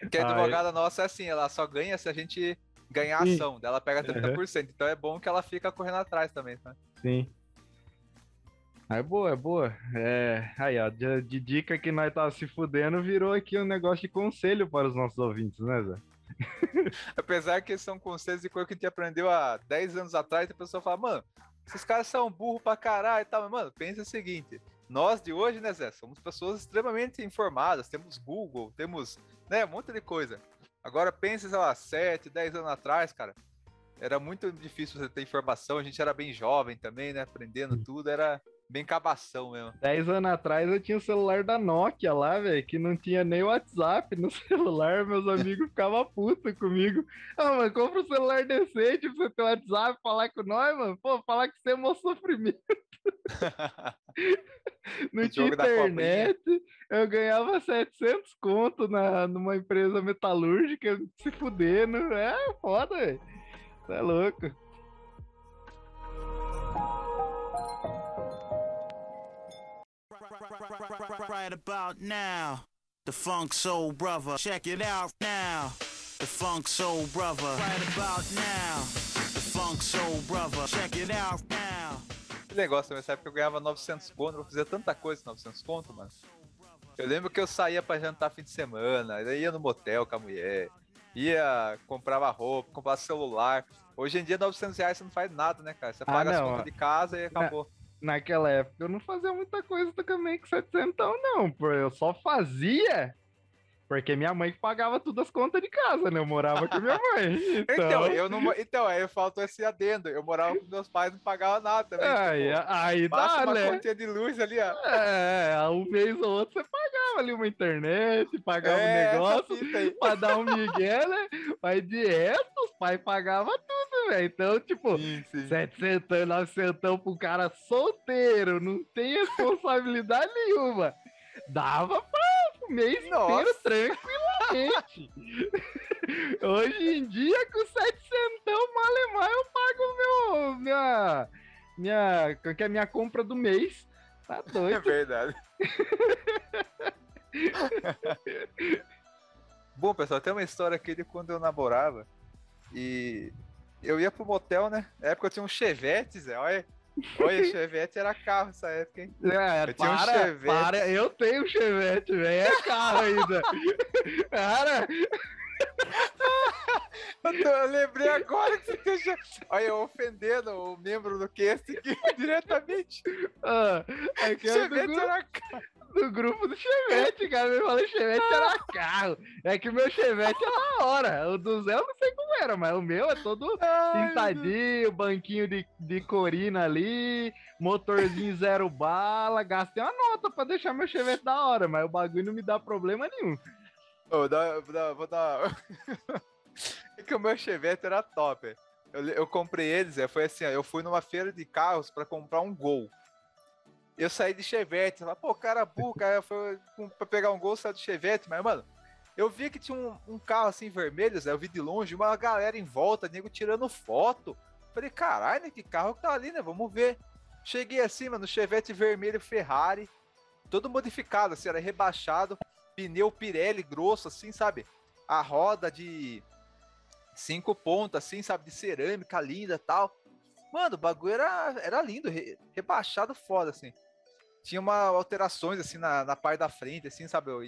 Porque a Ah, advogada nossa é assim, ela só ganha se a gente ganhar Sim. ação. Ela pega 30%. Então é bom que ela fica correndo atrás também, tá? Sim. É boa, é boa. É, aí, ó, de, de dica que nós tava se fudendo, virou aqui um negócio de conselho para os nossos ouvintes, né, Zé? Apesar que são conselhos de coisa que a gente aprendeu há 10 anos atrás, a pessoa fala, mano, esses caras são burro pra caralho e tal. Mas, mano, pensa o seguinte: nós de hoje, né, Zé, somos pessoas extremamente informadas, temos Google, temos, né, um monte de coisa. Agora pensa, sei lá, 7, 10 anos atrás, cara, era muito difícil você ter informação, a gente era bem jovem também, né, aprendendo tudo, era bem cabação mesmo. 10 anos atrás eu tinha o celular da Nokia lá, velho, que não tinha nem WhatsApp no celular, meus amigos ficavam putos comigo. Ah, mano, compra um celular decente pra você ter WhatsApp, falar com nós, mano. Pô, falar que você é meu sofrimento. não tinha da internet, eu ganhava 700 conto na, numa empresa metalúrgica, se fudendo. É foda, velho. Você é louco. Right about now, the Funk Soul Brother. Check it out now, the Funk Soul Brother. Right about now, the Funk Soul Brother. Check it out now. Que negócio, nessa época eu ganhava 900 conto, eu fazia tanta coisa com 900 conto, mano. Eu lembro que eu saía pra jantar fim de semana, aí ia no motel com a mulher, ia, comprava roupa, comprava celular. Hoje em dia, 900 reais você não faz nada, né, cara? Você Ah, paga as não, contas ó. de casa e acabou. Naquela época eu não fazia muita coisa também com 700, não, pô. Eu só fazia porque minha mãe pagava todas as contas de casa, né? Eu morava com minha mãe. Então, Então, eu não. Então, aí faltou esse adendo. Eu morava com meus pais, não pagava nada também. aí, tipo, aí dá, uma né? continha de luz ali, ó. É, um mês ou outro você pagava ali uma internet, pagava É, um negócio pra dar um migué, né? Mas de resto, os pais pagavam tudo, velho. Então, tipo, Sim, sim. 700, 900 pro cara solteiro, não tem responsabilidade nenhuma. Dava pra o mês Nossa. inteiro tranquilamente. Hoje em dia, com 700 malemar, eu pago meu, minha, minha, qual que é minha compra do mês. Tá É doido. verdade. Bom, pessoal, tem uma história aqui de quando eu namorava e eu ia pro motel, né? Na época eu tinha um Chevette, Zé. Olha, olha Chevette era carro essa época, hein? É, Eu tinha um para, Chevette. para, eu tenho um Chevette, velho, é carro ainda. Cara, Eu, tô- eu lembrei agora que você tem Chevette. Olha, eu ofendendo o membro do cast aqui diretamente. ah, é que Chevette era carro. Do grupo do Chevette, cara. Me falou Chevette era carro. É que o meu Chevette é da hora. O do Zé eu não sei como era, mas o meu é todo pintadinho, banquinho de, de corina ali, motorzinho zero bala. Gastei uma nota pra deixar meu Chevette da hora, mas o bagulho não me dá problema nenhum. Ô, dá- dá- vou dar. é que o meu Chevette era top. Eu, eu comprei eles, foi assim, ó, eu fui numa feira de carros pra comprar um Gol. Eu saí de Chevette, falei, pô, cara burro, cara, foi pra pegar um Gol, saiu de Chevette, mas, mano, eu vi que tinha um, um carro assim vermelho, Zé, eu vi de longe, uma galera em volta, nego tirando foto. Falei, caralho, né, que carro que tá ali, né? Vamos ver. Cheguei assim, mano, Chevette vermelho Ferrari, todo modificado, assim, era rebaixado, pneu Pirelli grosso, assim, sabe? A roda de cinco pontas, assim, sabe? De cerâmica linda tal. Mano, o bagulho era, era lindo, re- rebaixado foda, assim. Tinha uma alterações, assim, na, na parte da frente, assim, sabe? Eu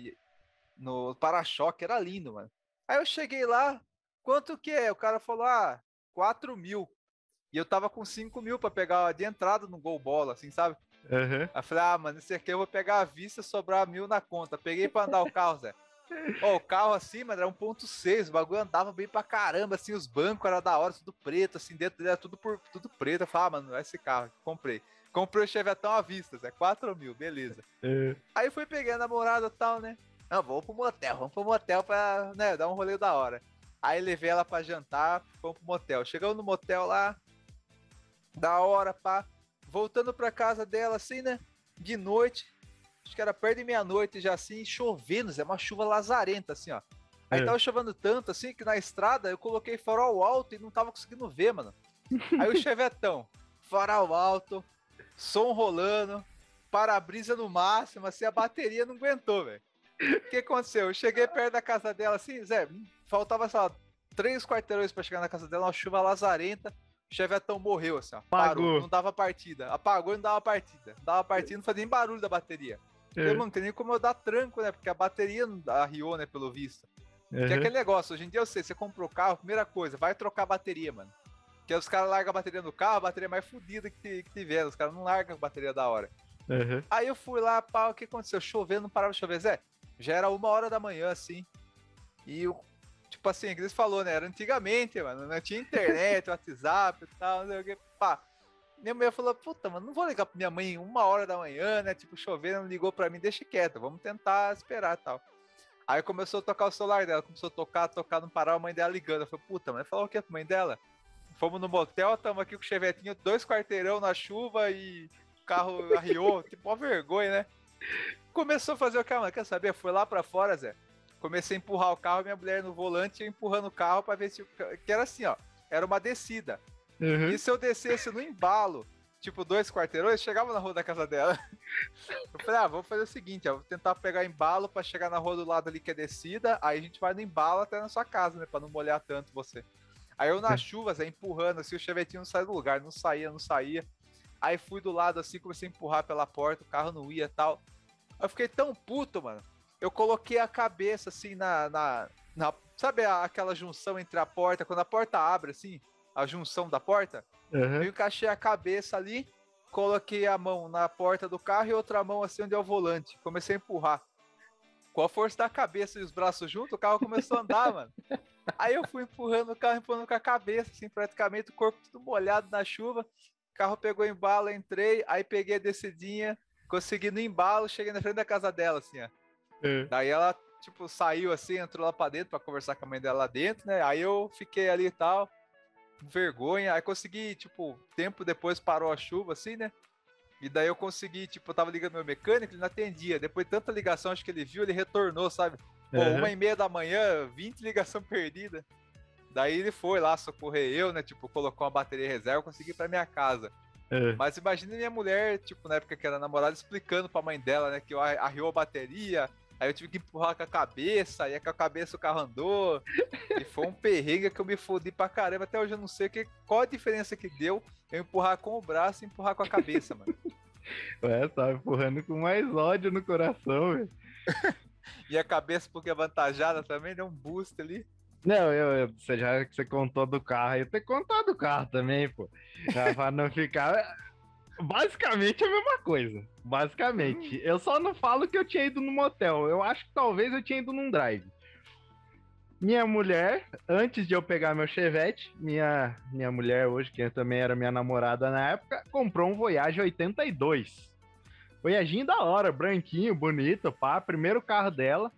no para-choque, era lindo, mano. Aí eu cheguei lá, quanto que é? O cara falou, ah, 4 mil. E eu tava com 5 mil pra pegar de entrada no gol bola, assim, sabe? Aham. Aí eu falei, ah, mano, esse aqui eu vou pegar a vista sobrar mil na conta. Peguei pra andar o carro, Zé. Ó, o carro assim, mano, era 1.6, o bagulho andava bem pra caramba, assim, os bancos eram da hora, tudo preto, assim, dentro dele era tudo, por, tudo preto. Eu falei, ah, mano, é esse carro, comprei. Comprei o Chevetão à vista, Zé, 4 mil, beleza. É. Aí fui peguei a namorada e tal, né? Não, vamos pro motel, vamos pro motel pra, né, dar um rolê da hora. Aí levei ela pra jantar, fomos pro motel. Chegamos no motel lá, da hora, pá. Voltando pra casa dela, assim, né? De noite, acho que era perto de meia-noite já, assim, chovendo, Zé, uma chuva lazarenta, assim, ó. Aí É. tava chovendo tanto, assim, que na estrada eu coloquei farol alto e não tava conseguindo ver, mano. Aí o chevetão, farol alto, som rolando, para-brisa no máximo, assim, a bateria não aguentou, velho. O que aconteceu? Eu cheguei perto da casa dela, assim, Zé, faltava, sei lá, três quarteirões pra chegar na casa dela, uma chuva lazarenta, Chevetão morreu, assim, ó. Apagou. Parou, não dava partida. Apagou e não dava partida. Não dava partida, não fazia nem barulho da bateria. É. Eu, não tem nem como eu dar tranco, né? Porque a bateria arriou, né, pelo visto. Que é Uhum. aquele negócio, hoje em dia eu sei, você comprou o carro, primeira coisa, vai trocar a bateria, mano. Porque os caras largam a bateria no carro, a bateria mais fodida que, que tiver, os caras não largam a bateria da hora. Uhum. Aí eu fui lá, pá, o que aconteceu? Chovendo, não parava de chover, Zé. Já era uma hora da manhã, assim. E eu, tipo assim, que eles falou, né? Era antigamente, mano. Não tinha internet, WhatsApp e tal, não sei o que. Pá. Minha mulher falou, puta, mano, não vou ligar pra minha mãe uma hora da manhã, né? Tipo, chovendo, não ligou pra mim, deixa quieto, vamos tentar esperar tal. Aí começou a tocar o celular dela, começou a tocar, tocar, não parava, a mãe dela ligando. Eu falei, puta, mas falou o que pra mãe dela? Fomos no motel, tamo aqui com o chevetinho, dois quarteirão na chuva e o carro arriou, tipo, uma vergonha, né? Começou a fazer o carro, quer saber? Foi lá pra fora, Zé. Comecei a empurrar o carro, minha mulher no volante, eu empurrando o carro pra ver se. Que era assim, ó. Era uma descida. Uhum. E se eu descesse no embalo, tipo, dois quarteirões, chegava na rua da casa dela. Eu falei, ah, vamos fazer o seguinte, ó, vou tentar pegar embalo pra chegar na rua do lado ali que é descida, aí a gente vai no embalo até na sua casa, né, pra não molhar tanto você. Aí eu na chuva, Zé, empurrando assim, o chevetinho não saía do lugar, não saía, não saía. Aí fui do lado assim, comecei a empurrar pela porta, o carro não ia e tal. Eu fiquei tão puto, mano. Eu coloquei a cabeça assim na. na, na- sabe aquela junção entre a porta, quando a porta abre assim, a junção da porta? Uhum. Eu encaixei a cabeça ali, coloquei a mão na porta do carro e outra mão assim onde é o volante. Comecei a empurrar. Com a força da cabeça e os braços juntos, o carro começou a andar, mano. Aí eu fui empurrando o carro, empurrando com a cabeça, assim, praticamente, o corpo tudo molhado na chuva. O carro pegou embalo, entrei, aí peguei a descidinha, consegui no embalo, cheguei na frente da casa dela, assim, ó. Uhum. Daí ela, tipo, saiu assim, entrou lá pra dentro pra conversar com a mãe dela lá dentro, né? Aí eu fiquei ali e tal, vergonha. Aí consegui, tipo, tempo depois parou a chuva, assim, né? E daí eu consegui, tipo, eu tava ligando meu mecânico, ele não atendia. Depois de tanta ligação, acho que ele viu, ele retornou, sabe? Pô, Uhum. uma e meia da manhã, 20 ligação perdida. Daí ele foi lá socorrer eu, né? Tipo, colocou uma bateria reserva, consegui ir pra minha casa. Uhum. Mas imagina minha mulher, tipo, na época que era namorada, explicando pra mãe dela, né, que eu ar- arriou a bateria, aí eu tive que empurrar com a cabeça, e aí com a cabeça o carro andou. e foi um perrengue que eu me fodi pra caramba. Até hoje eu não sei que, qual a diferença que deu eu empurrar com o braço e empurrar com a cabeça, mano. Ué, tava empurrando com mais ódio no coração, velho. E a cabeça, porque é avantajada também, deu um boost ali. Não, eu, eu- você já que você contou do carro, eu tenho contado do carro também, pô. Já Pra não ficar. Basicamente é a mesma coisa. Basicamente. Eu só não falo que eu tinha ido no motel. Eu acho que talvez eu tinha ido num drive. Minha mulher, antes de eu pegar meu Chevette, minha, minha mulher hoje, que também era minha namorada na época, comprou um Voyage 82. Voyaginho da hora, branquinho, bonito, pá. Primeiro carro dela.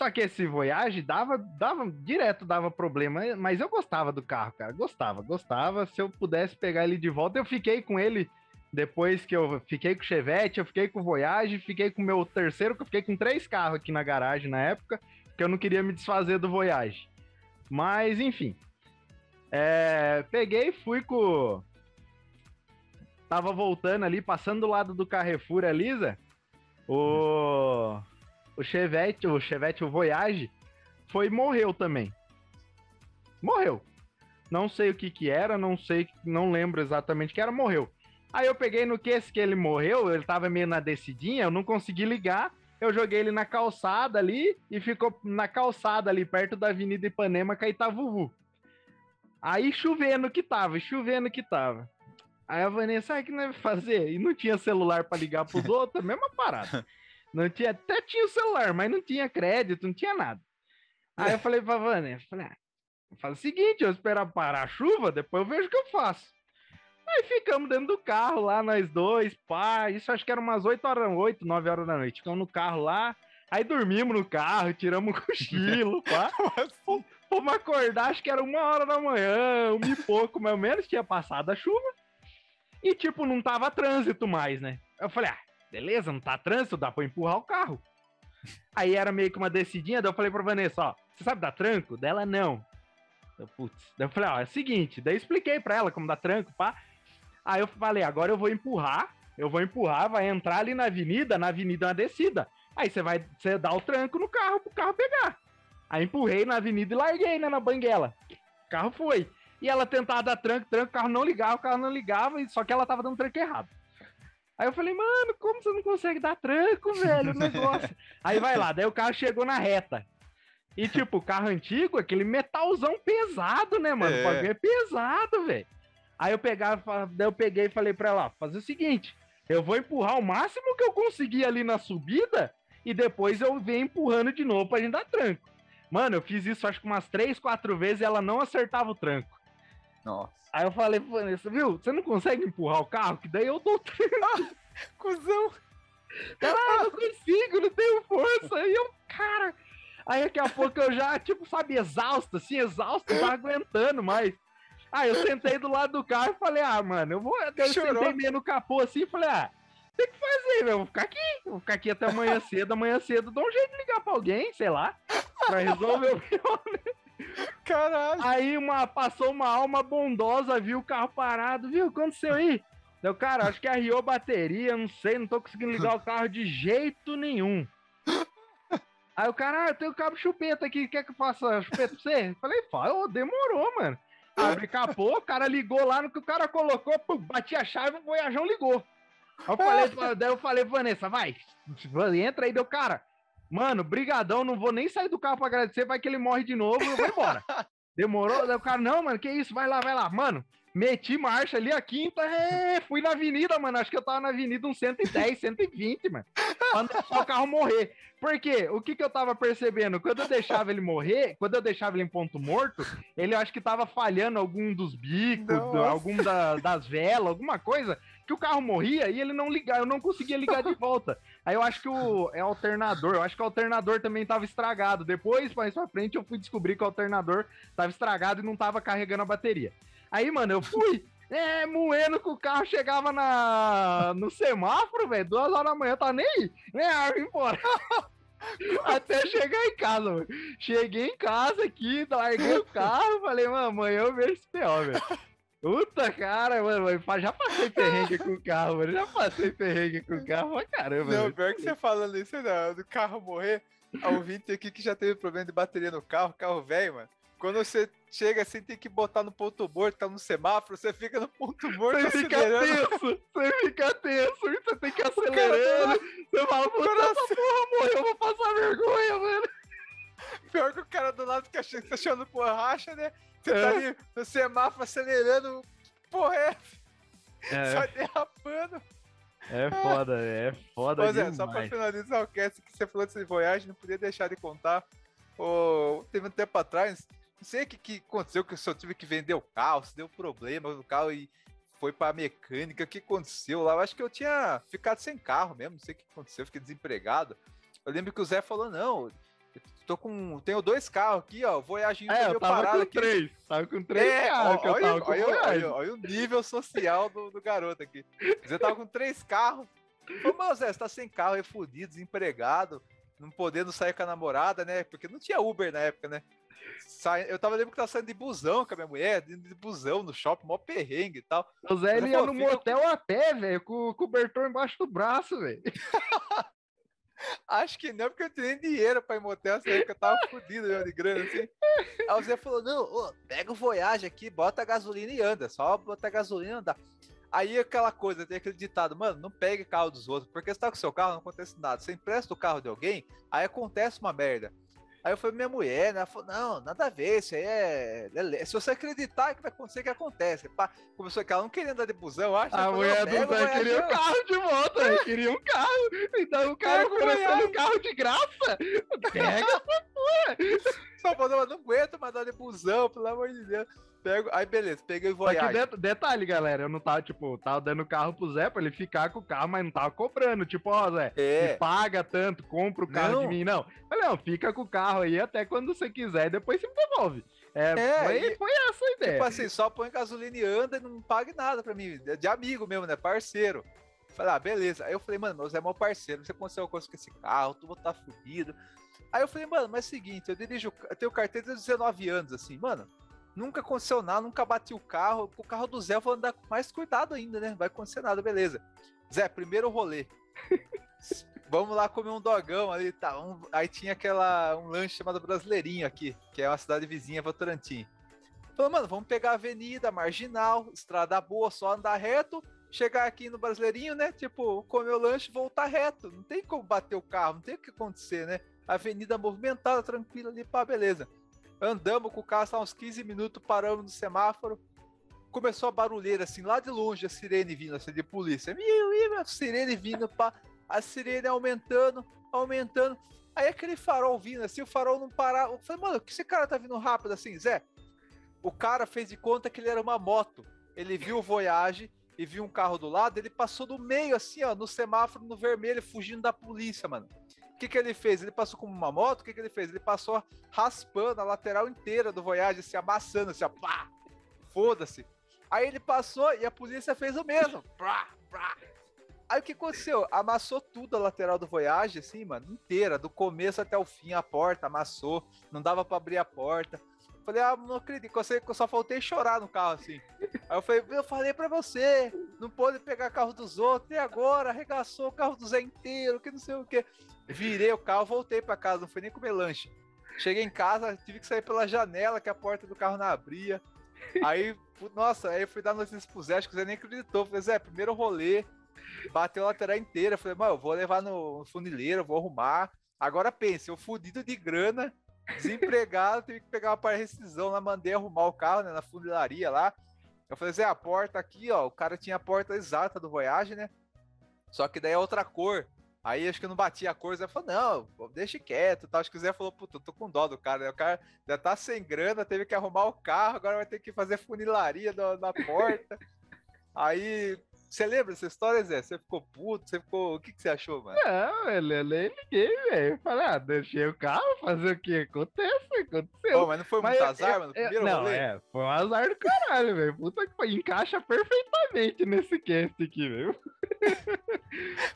Só que esse Voyage dava, dava, direto dava problema, mas eu gostava do carro, cara. Gostava, gostava. Se eu pudesse pegar ele de volta, eu fiquei com ele depois que eu fiquei com o Chevette, eu fiquei com o Voyage, fiquei com o meu terceiro, que eu fiquei com três carros aqui na garagem na época, que eu não queria me desfazer do Voyage. Mas, enfim. É, peguei fui com. Tava voltando ali, passando do lado do Carrefour Zé. O o Chevette, o Chevette, o Voyage, foi e morreu também. Morreu. Não sei o que que era, não sei, não lembro exatamente o que era, morreu. Aí eu peguei no que esse que ele morreu, ele tava meio na descidinha, eu não consegui ligar, eu joguei ele na calçada ali e ficou na calçada ali, perto da Avenida Ipanema, Caetavuvu. Aí chovendo que tava, chovendo que tava. Aí a Vanessa, sabe o que nós ia fazer? E não tinha celular pra ligar pros outros, mesma parada. Não tinha, até tinha o celular, mas não tinha crédito, não tinha nada. Aí eu falei pra Vanessa, falei, ah, faz o seguinte, eu esperar parar a chuva, depois eu vejo o que eu faço. Aí ficamos dentro do carro lá, nós dois, pá, isso acho que era umas 8 horas, 8, 9 horas da noite. Ficamos no carro lá, aí dormimos no carro, tiramos um cochilo, pá. Fomos acordar, acho que era uma hora da manhã, um e pouco, mais ou menos, tinha passado a chuva. E, tipo, não tava trânsito mais, né? Eu falei, ah, beleza, não tá trânsito, dá pra empurrar o carro. Aí era meio que uma descidinha, daí eu falei pra Vanessa, ó, você sabe dar tranco? Dela, não. Eu, putz. Daí eu falei, ó, é o seguinte, daí eu expliquei pra ela como dar tranco, pá. Aí eu falei, agora eu vou empurrar, eu vou empurrar, vai entrar ali na avenida, na avenida é uma descida. Aí você vai, você dá o tranco no carro pro carro pegar. Aí empurrei na avenida e larguei, né, na banguela. O carro foi. E ela tentava dar tranco, tranco, o carro não ligava, o carro não ligava, só que ela tava dando tranco errado. Aí eu falei, mano, como você não consegue dar tranco, velho, o negócio? Aí vai lá, daí o carro chegou na reta. E tipo, o carro antigo, aquele metalzão pesado, né, mano? É. O bagulho é pesado, velho. Aí eu pegava, daí eu peguei e falei pra ela, ó, fazer o seguinte, eu vou empurrar o máximo que eu conseguir ali na subida e depois eu venho empurrando de novo pra gente dar tranco. Mano, eu fiz isso acho que umas três, quatro vezes e ela não acertava o tranco. Nossa. Aí eu falei, Vanessa, viu? Você não consegue empurrar o carro? Que daí eu dou tranco. Cusão. Ela, ah, não consigo, não tenho força. Aí eu, cara. Aí daqui a pouco eu já, tipo, sabe, exausto, assim, exausto, não aguentando mais. Aí eu sentei do lado do carro e falei, ah, mano, eu vou. Eu Chorou. sentei meio no capô assim e falei, ah, tem que fazer, velho. Eu vou ficar aqui. Eu vou ficar aqui até amanhã cedo, amanhã cedo. Dá um jeito de ligar pra alguém, sei lá, pra resolver o Caralho. Aí uma, passou uma alma bondosa, viu o carro parado, viu? O que aconteceu aí? Deu, cara, acho que arriou a bateria, não sei, não tô conseguindo ligar o carro de jeito nenhum. Aí o cara, ah, eu tenho cabo chupeta aqui, quer que eu faça chupeta pra você? Falei, fala, demorou, mano. Abre capô, o cara ligou lá no que o cara colocou, pum, bati a chave, o Voyajão ligou. Aí eu falei, daí eu falei, Vanessa, vai, entra aí, deu, cara, mano, brigadão, não vou nem sair do carro pra agradecer, vai que ele morre de novo, eu vou embora. Demorou? Daí o cara, não, mano, que isso, vai lá, vai lá. Mano, meti marcha ali, a quinta, é, fui na avenida, mano, acho que eu tava na avenida uns 110, 120, mano, pra não deixar o carro morrer. Por quê? O que que eu tava percebendo? Quando eu deixava ele morrer, quando eu deixava ele em ponto morto, ele acho que tava falhando algum dos bicos, Nossa. algum da- das velas, alguma coisa, que o carro morria e ele não ligava, eu não conseguia ligar de volta. Aí eu acho que o é alternador, eu acho que o alternador também tava estragado. Depois, mais pra frente, eu fui descobrir que o alternador tava estragado e não tava carregando a bateria. Aí, mano, eu fui, é, moendo que o carro chegava na, no semáforo, velho, duas horas da manhã, tá nem né, embora. Até chegar em casa, mano. Cheguei em casa aqui, larguei o carro, falei, mano, amanhã eu vejo esse velho. Puta cara, mano, já passei perrengue com o carro, mano. Já passei perrengue com o carro pra caramba. Não, pior que você falando isso, né, do carro morrer, a ouvinte aqui que já teve problema de bateria no carro, carro velho, mano. Quando você chega assim, tem que botar no ponto morto, tá no semáforo, você fica no ponto morto Você fica tenso, você fica tenso, você tem que tá acelerando. Você fala, puta, porra morreu, eu vou passar vergonha, mano. Pior que o cara do lado fica achando que tá achando borracha, né? Você É. tá ali no semáforo acelerando, porra, é, É, só derrapando. é foda, é foda Pois é, só pra demais. finalizar o cast que você falou desse Voyage, não podia deixar de contar. Ô, teve um tempo atrás, não sei o que, que aconteceu, que eu só tive que vender o carro, se deu problema no carro e foi pra mecânica, o que aconteceu lá? Eu acho que eu tinha ficado sem carro mesmo, não sei o que aconteceu, fiquei desempregado. Eu lembro que o Zé falou, não, tô com. Tenho dois carros aqui, ó. Voyage É, eu meio tava parado com aqui. três. Tava com três É, carros ó, olha, olha, olha, olha o nível social do, do garoto aqui. Você tava com três carros. Falei, mas Zé, você tá sem carro, é fudido, desempregado, não podendo sair com a namorada, né? Porque não tinha Uber na época, né? Sai- Eu tava lembrando que tava saindo de busão com a minha mulher, de busão no shopping, mó perrengue e tal. O Zé, ele ia no motel a pé, velho, com o cobertor embaixo do braço, velho. Acho que não, porque eu tinha nem dinheiro pra ir motel, nessa época eu tava fudido mesmo de grana, assim. Aí o Zé falou, não, ô, pega o Voyage aqui, bota gasolina e anda, só bota gasolina e anda. Aí aquela coisa, tem aquele ditado, mano, não pegue carro dos outros, porque você tá com seu carro, não acontece nada. Você empresta o carro de alguém, aí acontece uma merda. Aí eu falei, minha mulher, né? Ela falou, não, nada a ver, isso aí é. lelé. Se você acreditar que vai acontecer, que acontece. Pá, começou que ela não queria andar de busão, acho. A mulher do Zé queria um carro de volta, velho. Queria um carro. Então o cara Pega o oferecendo Voyage. um carro de graça. Pega. Só falou, "Mas não aguento mais andar de busão, pelo amor de Deus. Pego, aí beleza, peguei o Só que Voyage. det- detalhe, galera, eu não tava, tipo, tava dando o carro pro Zé pra ele ficar com o carro, mas não tava cobrando. Tipo, ó, Zé, É. me paga tanto, compra o carro Não. de mim. Não. Falei, não, fica com o carro aí até quando você quiser, e depois você me devolve. É, É, foi, e- foi essa a ideia. Tipo assim, só põe gasolina e anda e não pague nada pra mim. De amigo mesmo, né? Parceiro. Falei, ah, beleza. Aí eu falei, mano, meu Zé é meu parceiro. Se aconteceu alguma coisa com esse carro, tu estar fudido. Aí eu falei, mano, mas é o seguinte, eu dirijo, eu tenho carteira desde 19 anos, assim, mano. Nunca aconteceu nada, nunca bati o carro. O carro do Zé eu vou andar com mais cuidado ainda, né? Vai acontecer nada, beleza. Zé, primeiro rolê. Vamos lá comer um dogão ali, tá? Um- aí tinha aquela um lanche chamado Brasileirinho aqui, que é uma cidade vizinha, Votorantim. Falou, mano, vamos pegar a avenida, marginal, estrada boa, só andar reto, chegar aqui no Brasileirinho, né? Tipo, comer o lanche e voltar reto. Não tem como bater o carro, não tem o que acontecer, né? Avenida movimentada, tranquila ali, pá, beleza. Andamos com o carro, tá uns 15 minutos, paramos no semáforo. Começou a barulheira, assim, lá de longe, a sirene vindo, assim, de polícia. Miu, miu, a sirene vindo, pá. A sirene aumentando, aumentando. Aí aquele farol vindo, assim, o farol não parava. Eu falei, mano, que esse cara tá vindo rápido assim, Zé? O cara fez de conta que ele era uma moto. Ele viu o Voyage e viu um carro do lado, ele passou do meio, assim, ó, no semáforo, no vermelho, fugindo da polícia, mano. Que, que ele fez? Ele passou como uma moto? O que, que ele fez? Ele passou raspando a lateral inteira do Voyage, assim, amassando, assim, ó, pá! Foda-se. Aí ele passou e a polícia fez o mesmo. Pá, pá. Aí o que aconteceu? Amassou tudo a lateral do Voyage, assim, mano, inteira, do começo até o fim, a porta amassou, não dava para abrir a porta. Falei, ah, não acredito, eu, só faltei chorar no carro, assim. Aí eu falei, eu falei pra você, não pode pegar carro dos outros, e agora? Arregaçou o carro do Zé inteiro, que não sei o que. Virei o carro, voltei pra casa, não fui nem comer lanche. Cheguei em casa, tive que sair pela janela, que a porta do carro não abria. Aí, nossa, aí eu fui dar notícias pro Zé, acho que o Zé nem acreditou. Falei, Zé, primeiro rolê, bateu a lateral inteira. Falei, mano, eu vou levar no funileiro, vou arrumar. Agora pense, eu fudido de grana, desempregado, tive que pegar uma rescisão lá, mandei arrumar o carro, né, na funilaria lá. Eu falei, Zé, a porta aqui, ó, o cara tinha a porta exata do Voyage, né? Só que daí é outra cor. Aí acho que eu não bati a cor, Zé falou, não, deixa quieto, tá? Acho que o Zé falou, puta, eu tô com dó do cara, né? O cara já tá sem grana, teve que arrumar o carro, agora vai ter que fazer funilaria na porta. Aí você lembra dessa história, Zé? Você ficou puto? Você ficou. O que, que você achou, mano? Não, eu nem liguei, velho. Falei, ah, deixei o carro fazer o que? Acontece, aconteceu. Pô, mas não foi muito mas azar, eu, mano? Primeiro não, rolê? é, foi um azar do caralho, velho. Puta que foi. Encaixa perfeitamente nesse cast aqui, velho.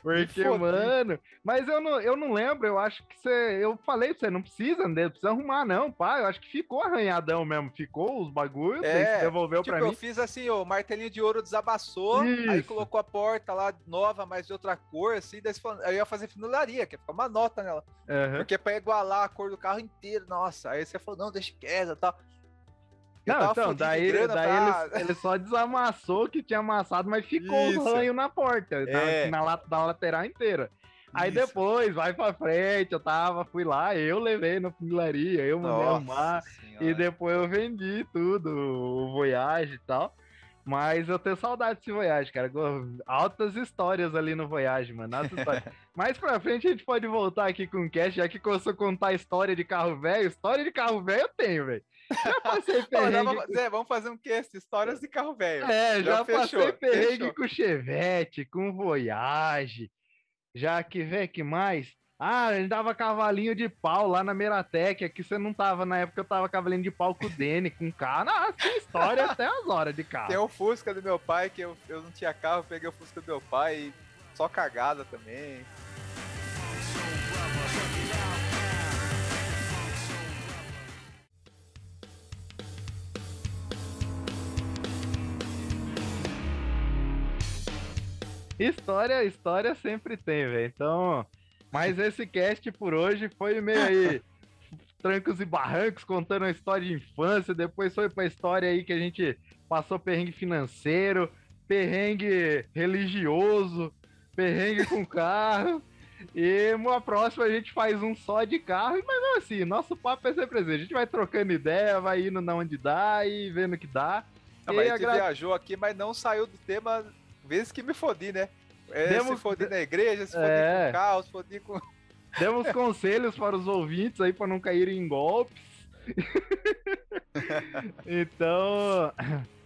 Porque, mano. Mas eu não, eu não lembro, eu acho que você. Eu falei pra você, não precisa, não precisa arrumar, não, pá. Eu acho que ficou arranhadão mesmo. Ficou os bagulhos, é, devolveu tipo, pra mim. Eu fiz assim, o martelinho de ouro desabaçou, Isso. aí colocou a porta lá nova, mas de outra cor, assim, daí eu ia fazer funilaria, que ia ficar uma nota nela. Uhum. Porque é pra igualar a cor do carro inteiro, nossa. Aí você falou, não, deixa quieto e tal. Não, então, daí, daí pra... ele, ele, só desamassou que tinha amassado, mas ficou Isso. um ranho na porta, é. na, na, na lateral inteira. Aí Isso. depois, vai pra frente, eu tava, fui lá, eu levei na funilaria, eu mandei arrumar, e depois eu vendi tudo, o Voyage e tal. Mas eu tenho saudade desse Voyage, cara. Altas histórias ali no Voyage, mano. Mais pra frente a gente pode voltar aqui com o cast, já que começou a contar história de carro velho. História de carro velho eu tenho, velho. Já passei perrengue. Zé, vamos fazer um cast, histórias de carro velho. É, já, já passei fechou, perrengue fechou. com Chevette, com Voyage. Já que, vê que mais? Ah, ele dava cavalinho de pau lá na Meratec. Aqui você não tava, na época eu tava cavalinho de pau com o Dene, com carro. Nossa, tem história até as horas de carro. Tem o Fusca do meu pai, que eu, eu não tinha carro, peguei o Fusca do meu pai só cagada também. História, história sempre tem, velho. Então, mas esse cast por hoje foi meio aí trancos e barrancos, contando a história de infância. Depois foi pra história aí que a gente passou perrengue financeiro, perrengue religioso, perrengue com carro. E uma próxima a gente faz um só de carro, mas assim, nosso papo é sempre assim. A gente vai trocando ideia, vai indo na onde dá e vendo o que dá. Não, mas a gente agra... viajou aqui, mas não saiu do tema vezes que me fodi, né? É, Demos... Se foder na igreja, se foder é. com carro, se foder com. Demos conselhos para os ouvintes aí para não caírem em golpes. então,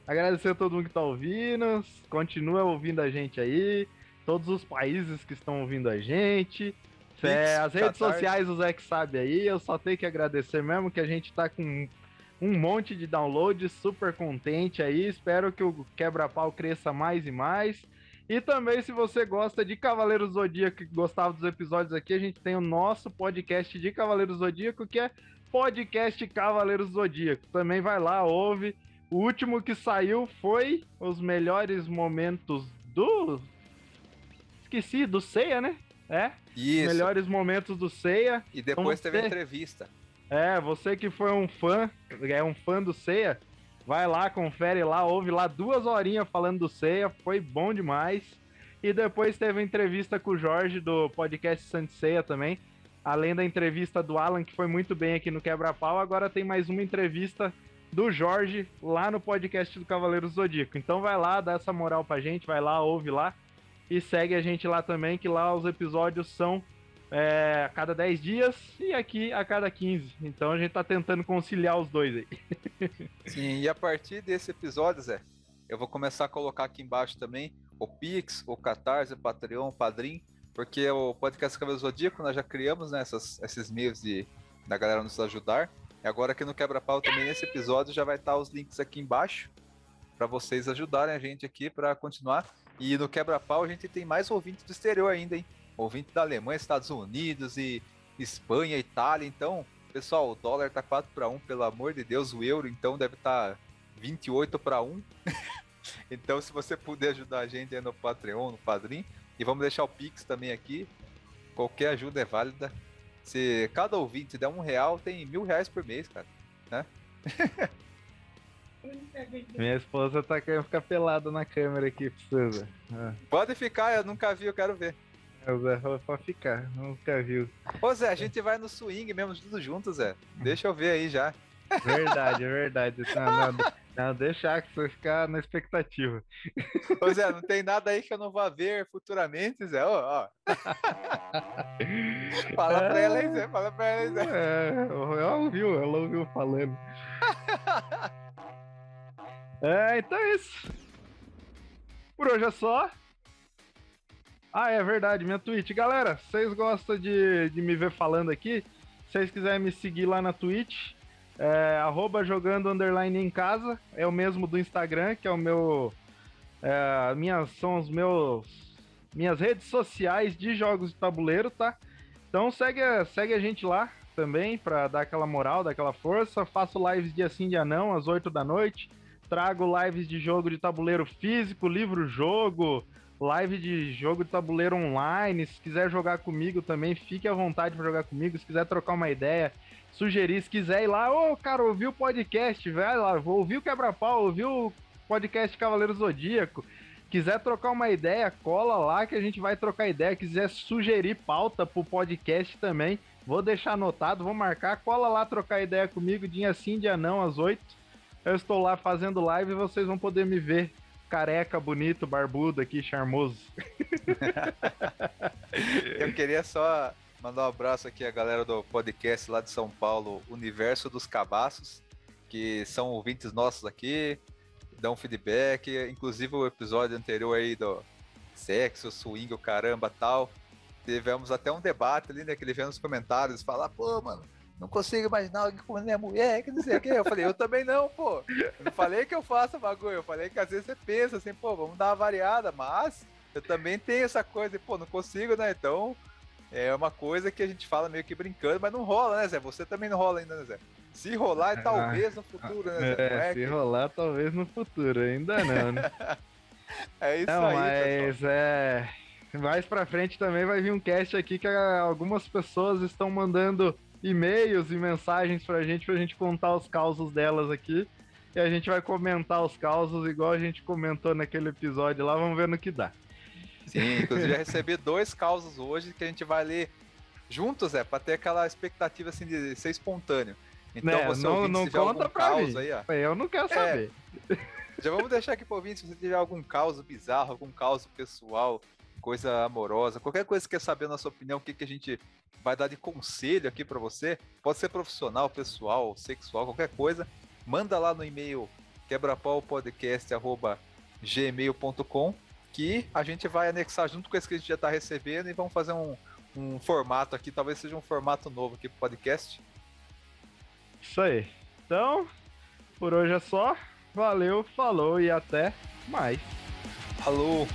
agradecer a todo mundo que está ouvindo. Continua ouvindo a gente aí. Todos os países que estão ouvindo a gente. É, as redes sociais, o Zé que sabe aí. Eu só tenho que agradecer mesmo que a gente está com um monte de downloads, super contente aí. Espero que o quebra-pau cresça mais e mais. E também, se você gosta de Cavaleiro Zodíaco e gostava dos episódios aqui, a gente tem o nosso podcast de Cavaleiro Zodíaco, que é Podcast Cavaleiro Zodíaco. Também vai lá, ouve. O último que saiu foi os melhores momentos do. Esqueci, do Ceia, né? É. Isso. Melhores momentos do Ceia. E depois teve ter... entrevista. É, você que foi um fã, é um fã do Ceia, Vai lá, confere lá, ouve lá duas horinhas falando do Ceia, foi bom demais. E depois teve a entrevista com o Jorge do podcast Santiceia também. Além da entrevista do Alan, que foi muito bem aqui no Quebra-Pau, agora tem mais uma entrevista do Jorge lá no podcast do Cavaleiro Zodíaco. Então vai lá, dá essa moral pra gente, vai lá, ouve lá. E segue a gente lá também, que lá os episódios são é, a cada 10 dias e aqui a cada 15. Então a gente tá tentando conciliar os dois aí. Sim, e a partir desse episódio, Zé, eu vou começar a colocar aqui embaixo também o Pix, o Catarse, o Patreon, o Padrim, porque o podcast Cabelo Zodíaco nós já criamos né, essas, esses meios de da galera nos ajudar. E agora aqui no Quebra-Pau também nesse episódio já vai estar os links aqui embaixo para vocês ajudarem a gente aqui para continuar. E no Quebra-Pau a gente tem mais ouvintes do exterior ainda, hein? Ouvinte da Alemanha, Estados Unidos e Espanha, Itália. Então, pessoal, o dólar tá 4 para 1, pelo amor de Deus, o euro então deve estar tá 28 para 1. então, se você puder ajudar a gente aí no Patreon, no Padrim, e vamos deixar o Pix também aqui. Qualquer ajuda é válida. Se cada ouvinte der um real, tem mil reais por mês, cara. Né? Minha esposa tá querendo ficar pelada na câmera aqui, precisa. Ah. Pode ficar, eu nunca vi, eu quero ver. É, o Zé pode ficar, nunca viu. Ô Zé, a gente vai no swing mesmo, tudo junto, Zé. Deixa eu ver aí já. Verdade, é verdade. Não, não, não, deixar que você ficar na expectativa. Ô Zé, não tem nada aí que eu não vá ver futuramente, Zé. Ó, ó. fala pra ela aí, Zé. Fala pra ela aí, Zé. É, ela ouviu, ela ouviu falando. É, então é isso. Por hoje é só. Ah, é verdade, minha Twitch. Galera, vocês gostam de, de me ver falando aqui? Se vocês quiserem me seguir lá na Twitch, é, jogando underline em casa, é o mesmo do Instagram, que é o meu. É, minhas, são os meus. Minhas redes sociais de jogos de tabuleiro, tá? Então segue, segue a gente lá também pra dar aquela moral, dar aquela força. Faço lives dia sim, dia não, às 8 da noite. Trago lives de jogo de tabuleiro físico, livro-jogo, live de jogo de tabuleiro online. Se quiser jogar comigo também, fique à vontade para jogar comigo. Se quiser trocar uma ideia, sugerir, se quiser ir lá, ô, oh, cara, ouvi o podcast, vai lá, vou ouvir o Quebra-Pau, ouvi o podcast Cavaleiro Zodíaco. Quiser trocar uma ideia, cola lá que a gente vai trocar ideia. Quiser sugerir pauta pro podcast também, vou deixar anotado, vou marcar, cola lá trocar ideia comigo, dia sim, dia não, às 8 eu estou lá fazendo live e vocês vão poder me ver careca, bonito, barbudo aqui, charmoso. eu queria só mandar um abraço aqui à galera do podcast lá de São Paulo, Universo dos Cabaços, que são ouvintes nossos aqui, dão feedback, inclusive o episódio anterior aí do sexo, swing, o caramba tal. Tivemos até um debate ali, né? Que ele veio nos comentários falar, pô, mano, não consigo imaginar alguém comendo minha mulher, que não sei o que. Eu falei, eu também não, pô. Eu não falei que eu faço bagulho, eu falei que às vezes você pensa assim, pô, vamos dar uma variada, mas eu também tenho essa coisa, e, pô, não consigo, né? Então, é uma coisa que a gente fala meio que brincando, mas não rola, né, Zé? Você também não rola ainda, né, Zé? Se rolar, é talvez no futuro, né, Zé? É, é se que... rolar, talvez no futuro, ainda não, né? é isso não, aí, mas pessoal. é... Mais pra frente também vai vir um cast aqui que algumas pessoas estão mandando e-mails e mensagens pra gente, pra gente contar os causos delas aqui. E a gente vai comentar os causos igual a gente comentou naquele episódio lá, vamos ver no que dá. Sim, inclusive já recebi dois causos hoje que a gente vai ler juntos, é, pra ter aquela expectativa assim de ser espontâneo. Então né, você não, não conta pra mim. Aí, ó. Eu não quero é, saber. Já vamos deixar aqui pro ouvinte, se você tiver algum caos bizarro, algum caos pessoal, coisa amorosa, qualquer coisa que quer saber na sua opinião, o que, que a gente vai dar de conselho aqui para você, pode ser profissional, pessoal, sexual, qualquer coisa, manda lá no e-mail quebrapaupodcast@gmail.com que a gente vai anexar junto com esse que a gente já está recebendo e vamos fazer um, um formato aqui, talvez seja um formato novo aqui pro podcast. Isso aí. Então, por hoje é só. Valeu, falou e até mais. Falou!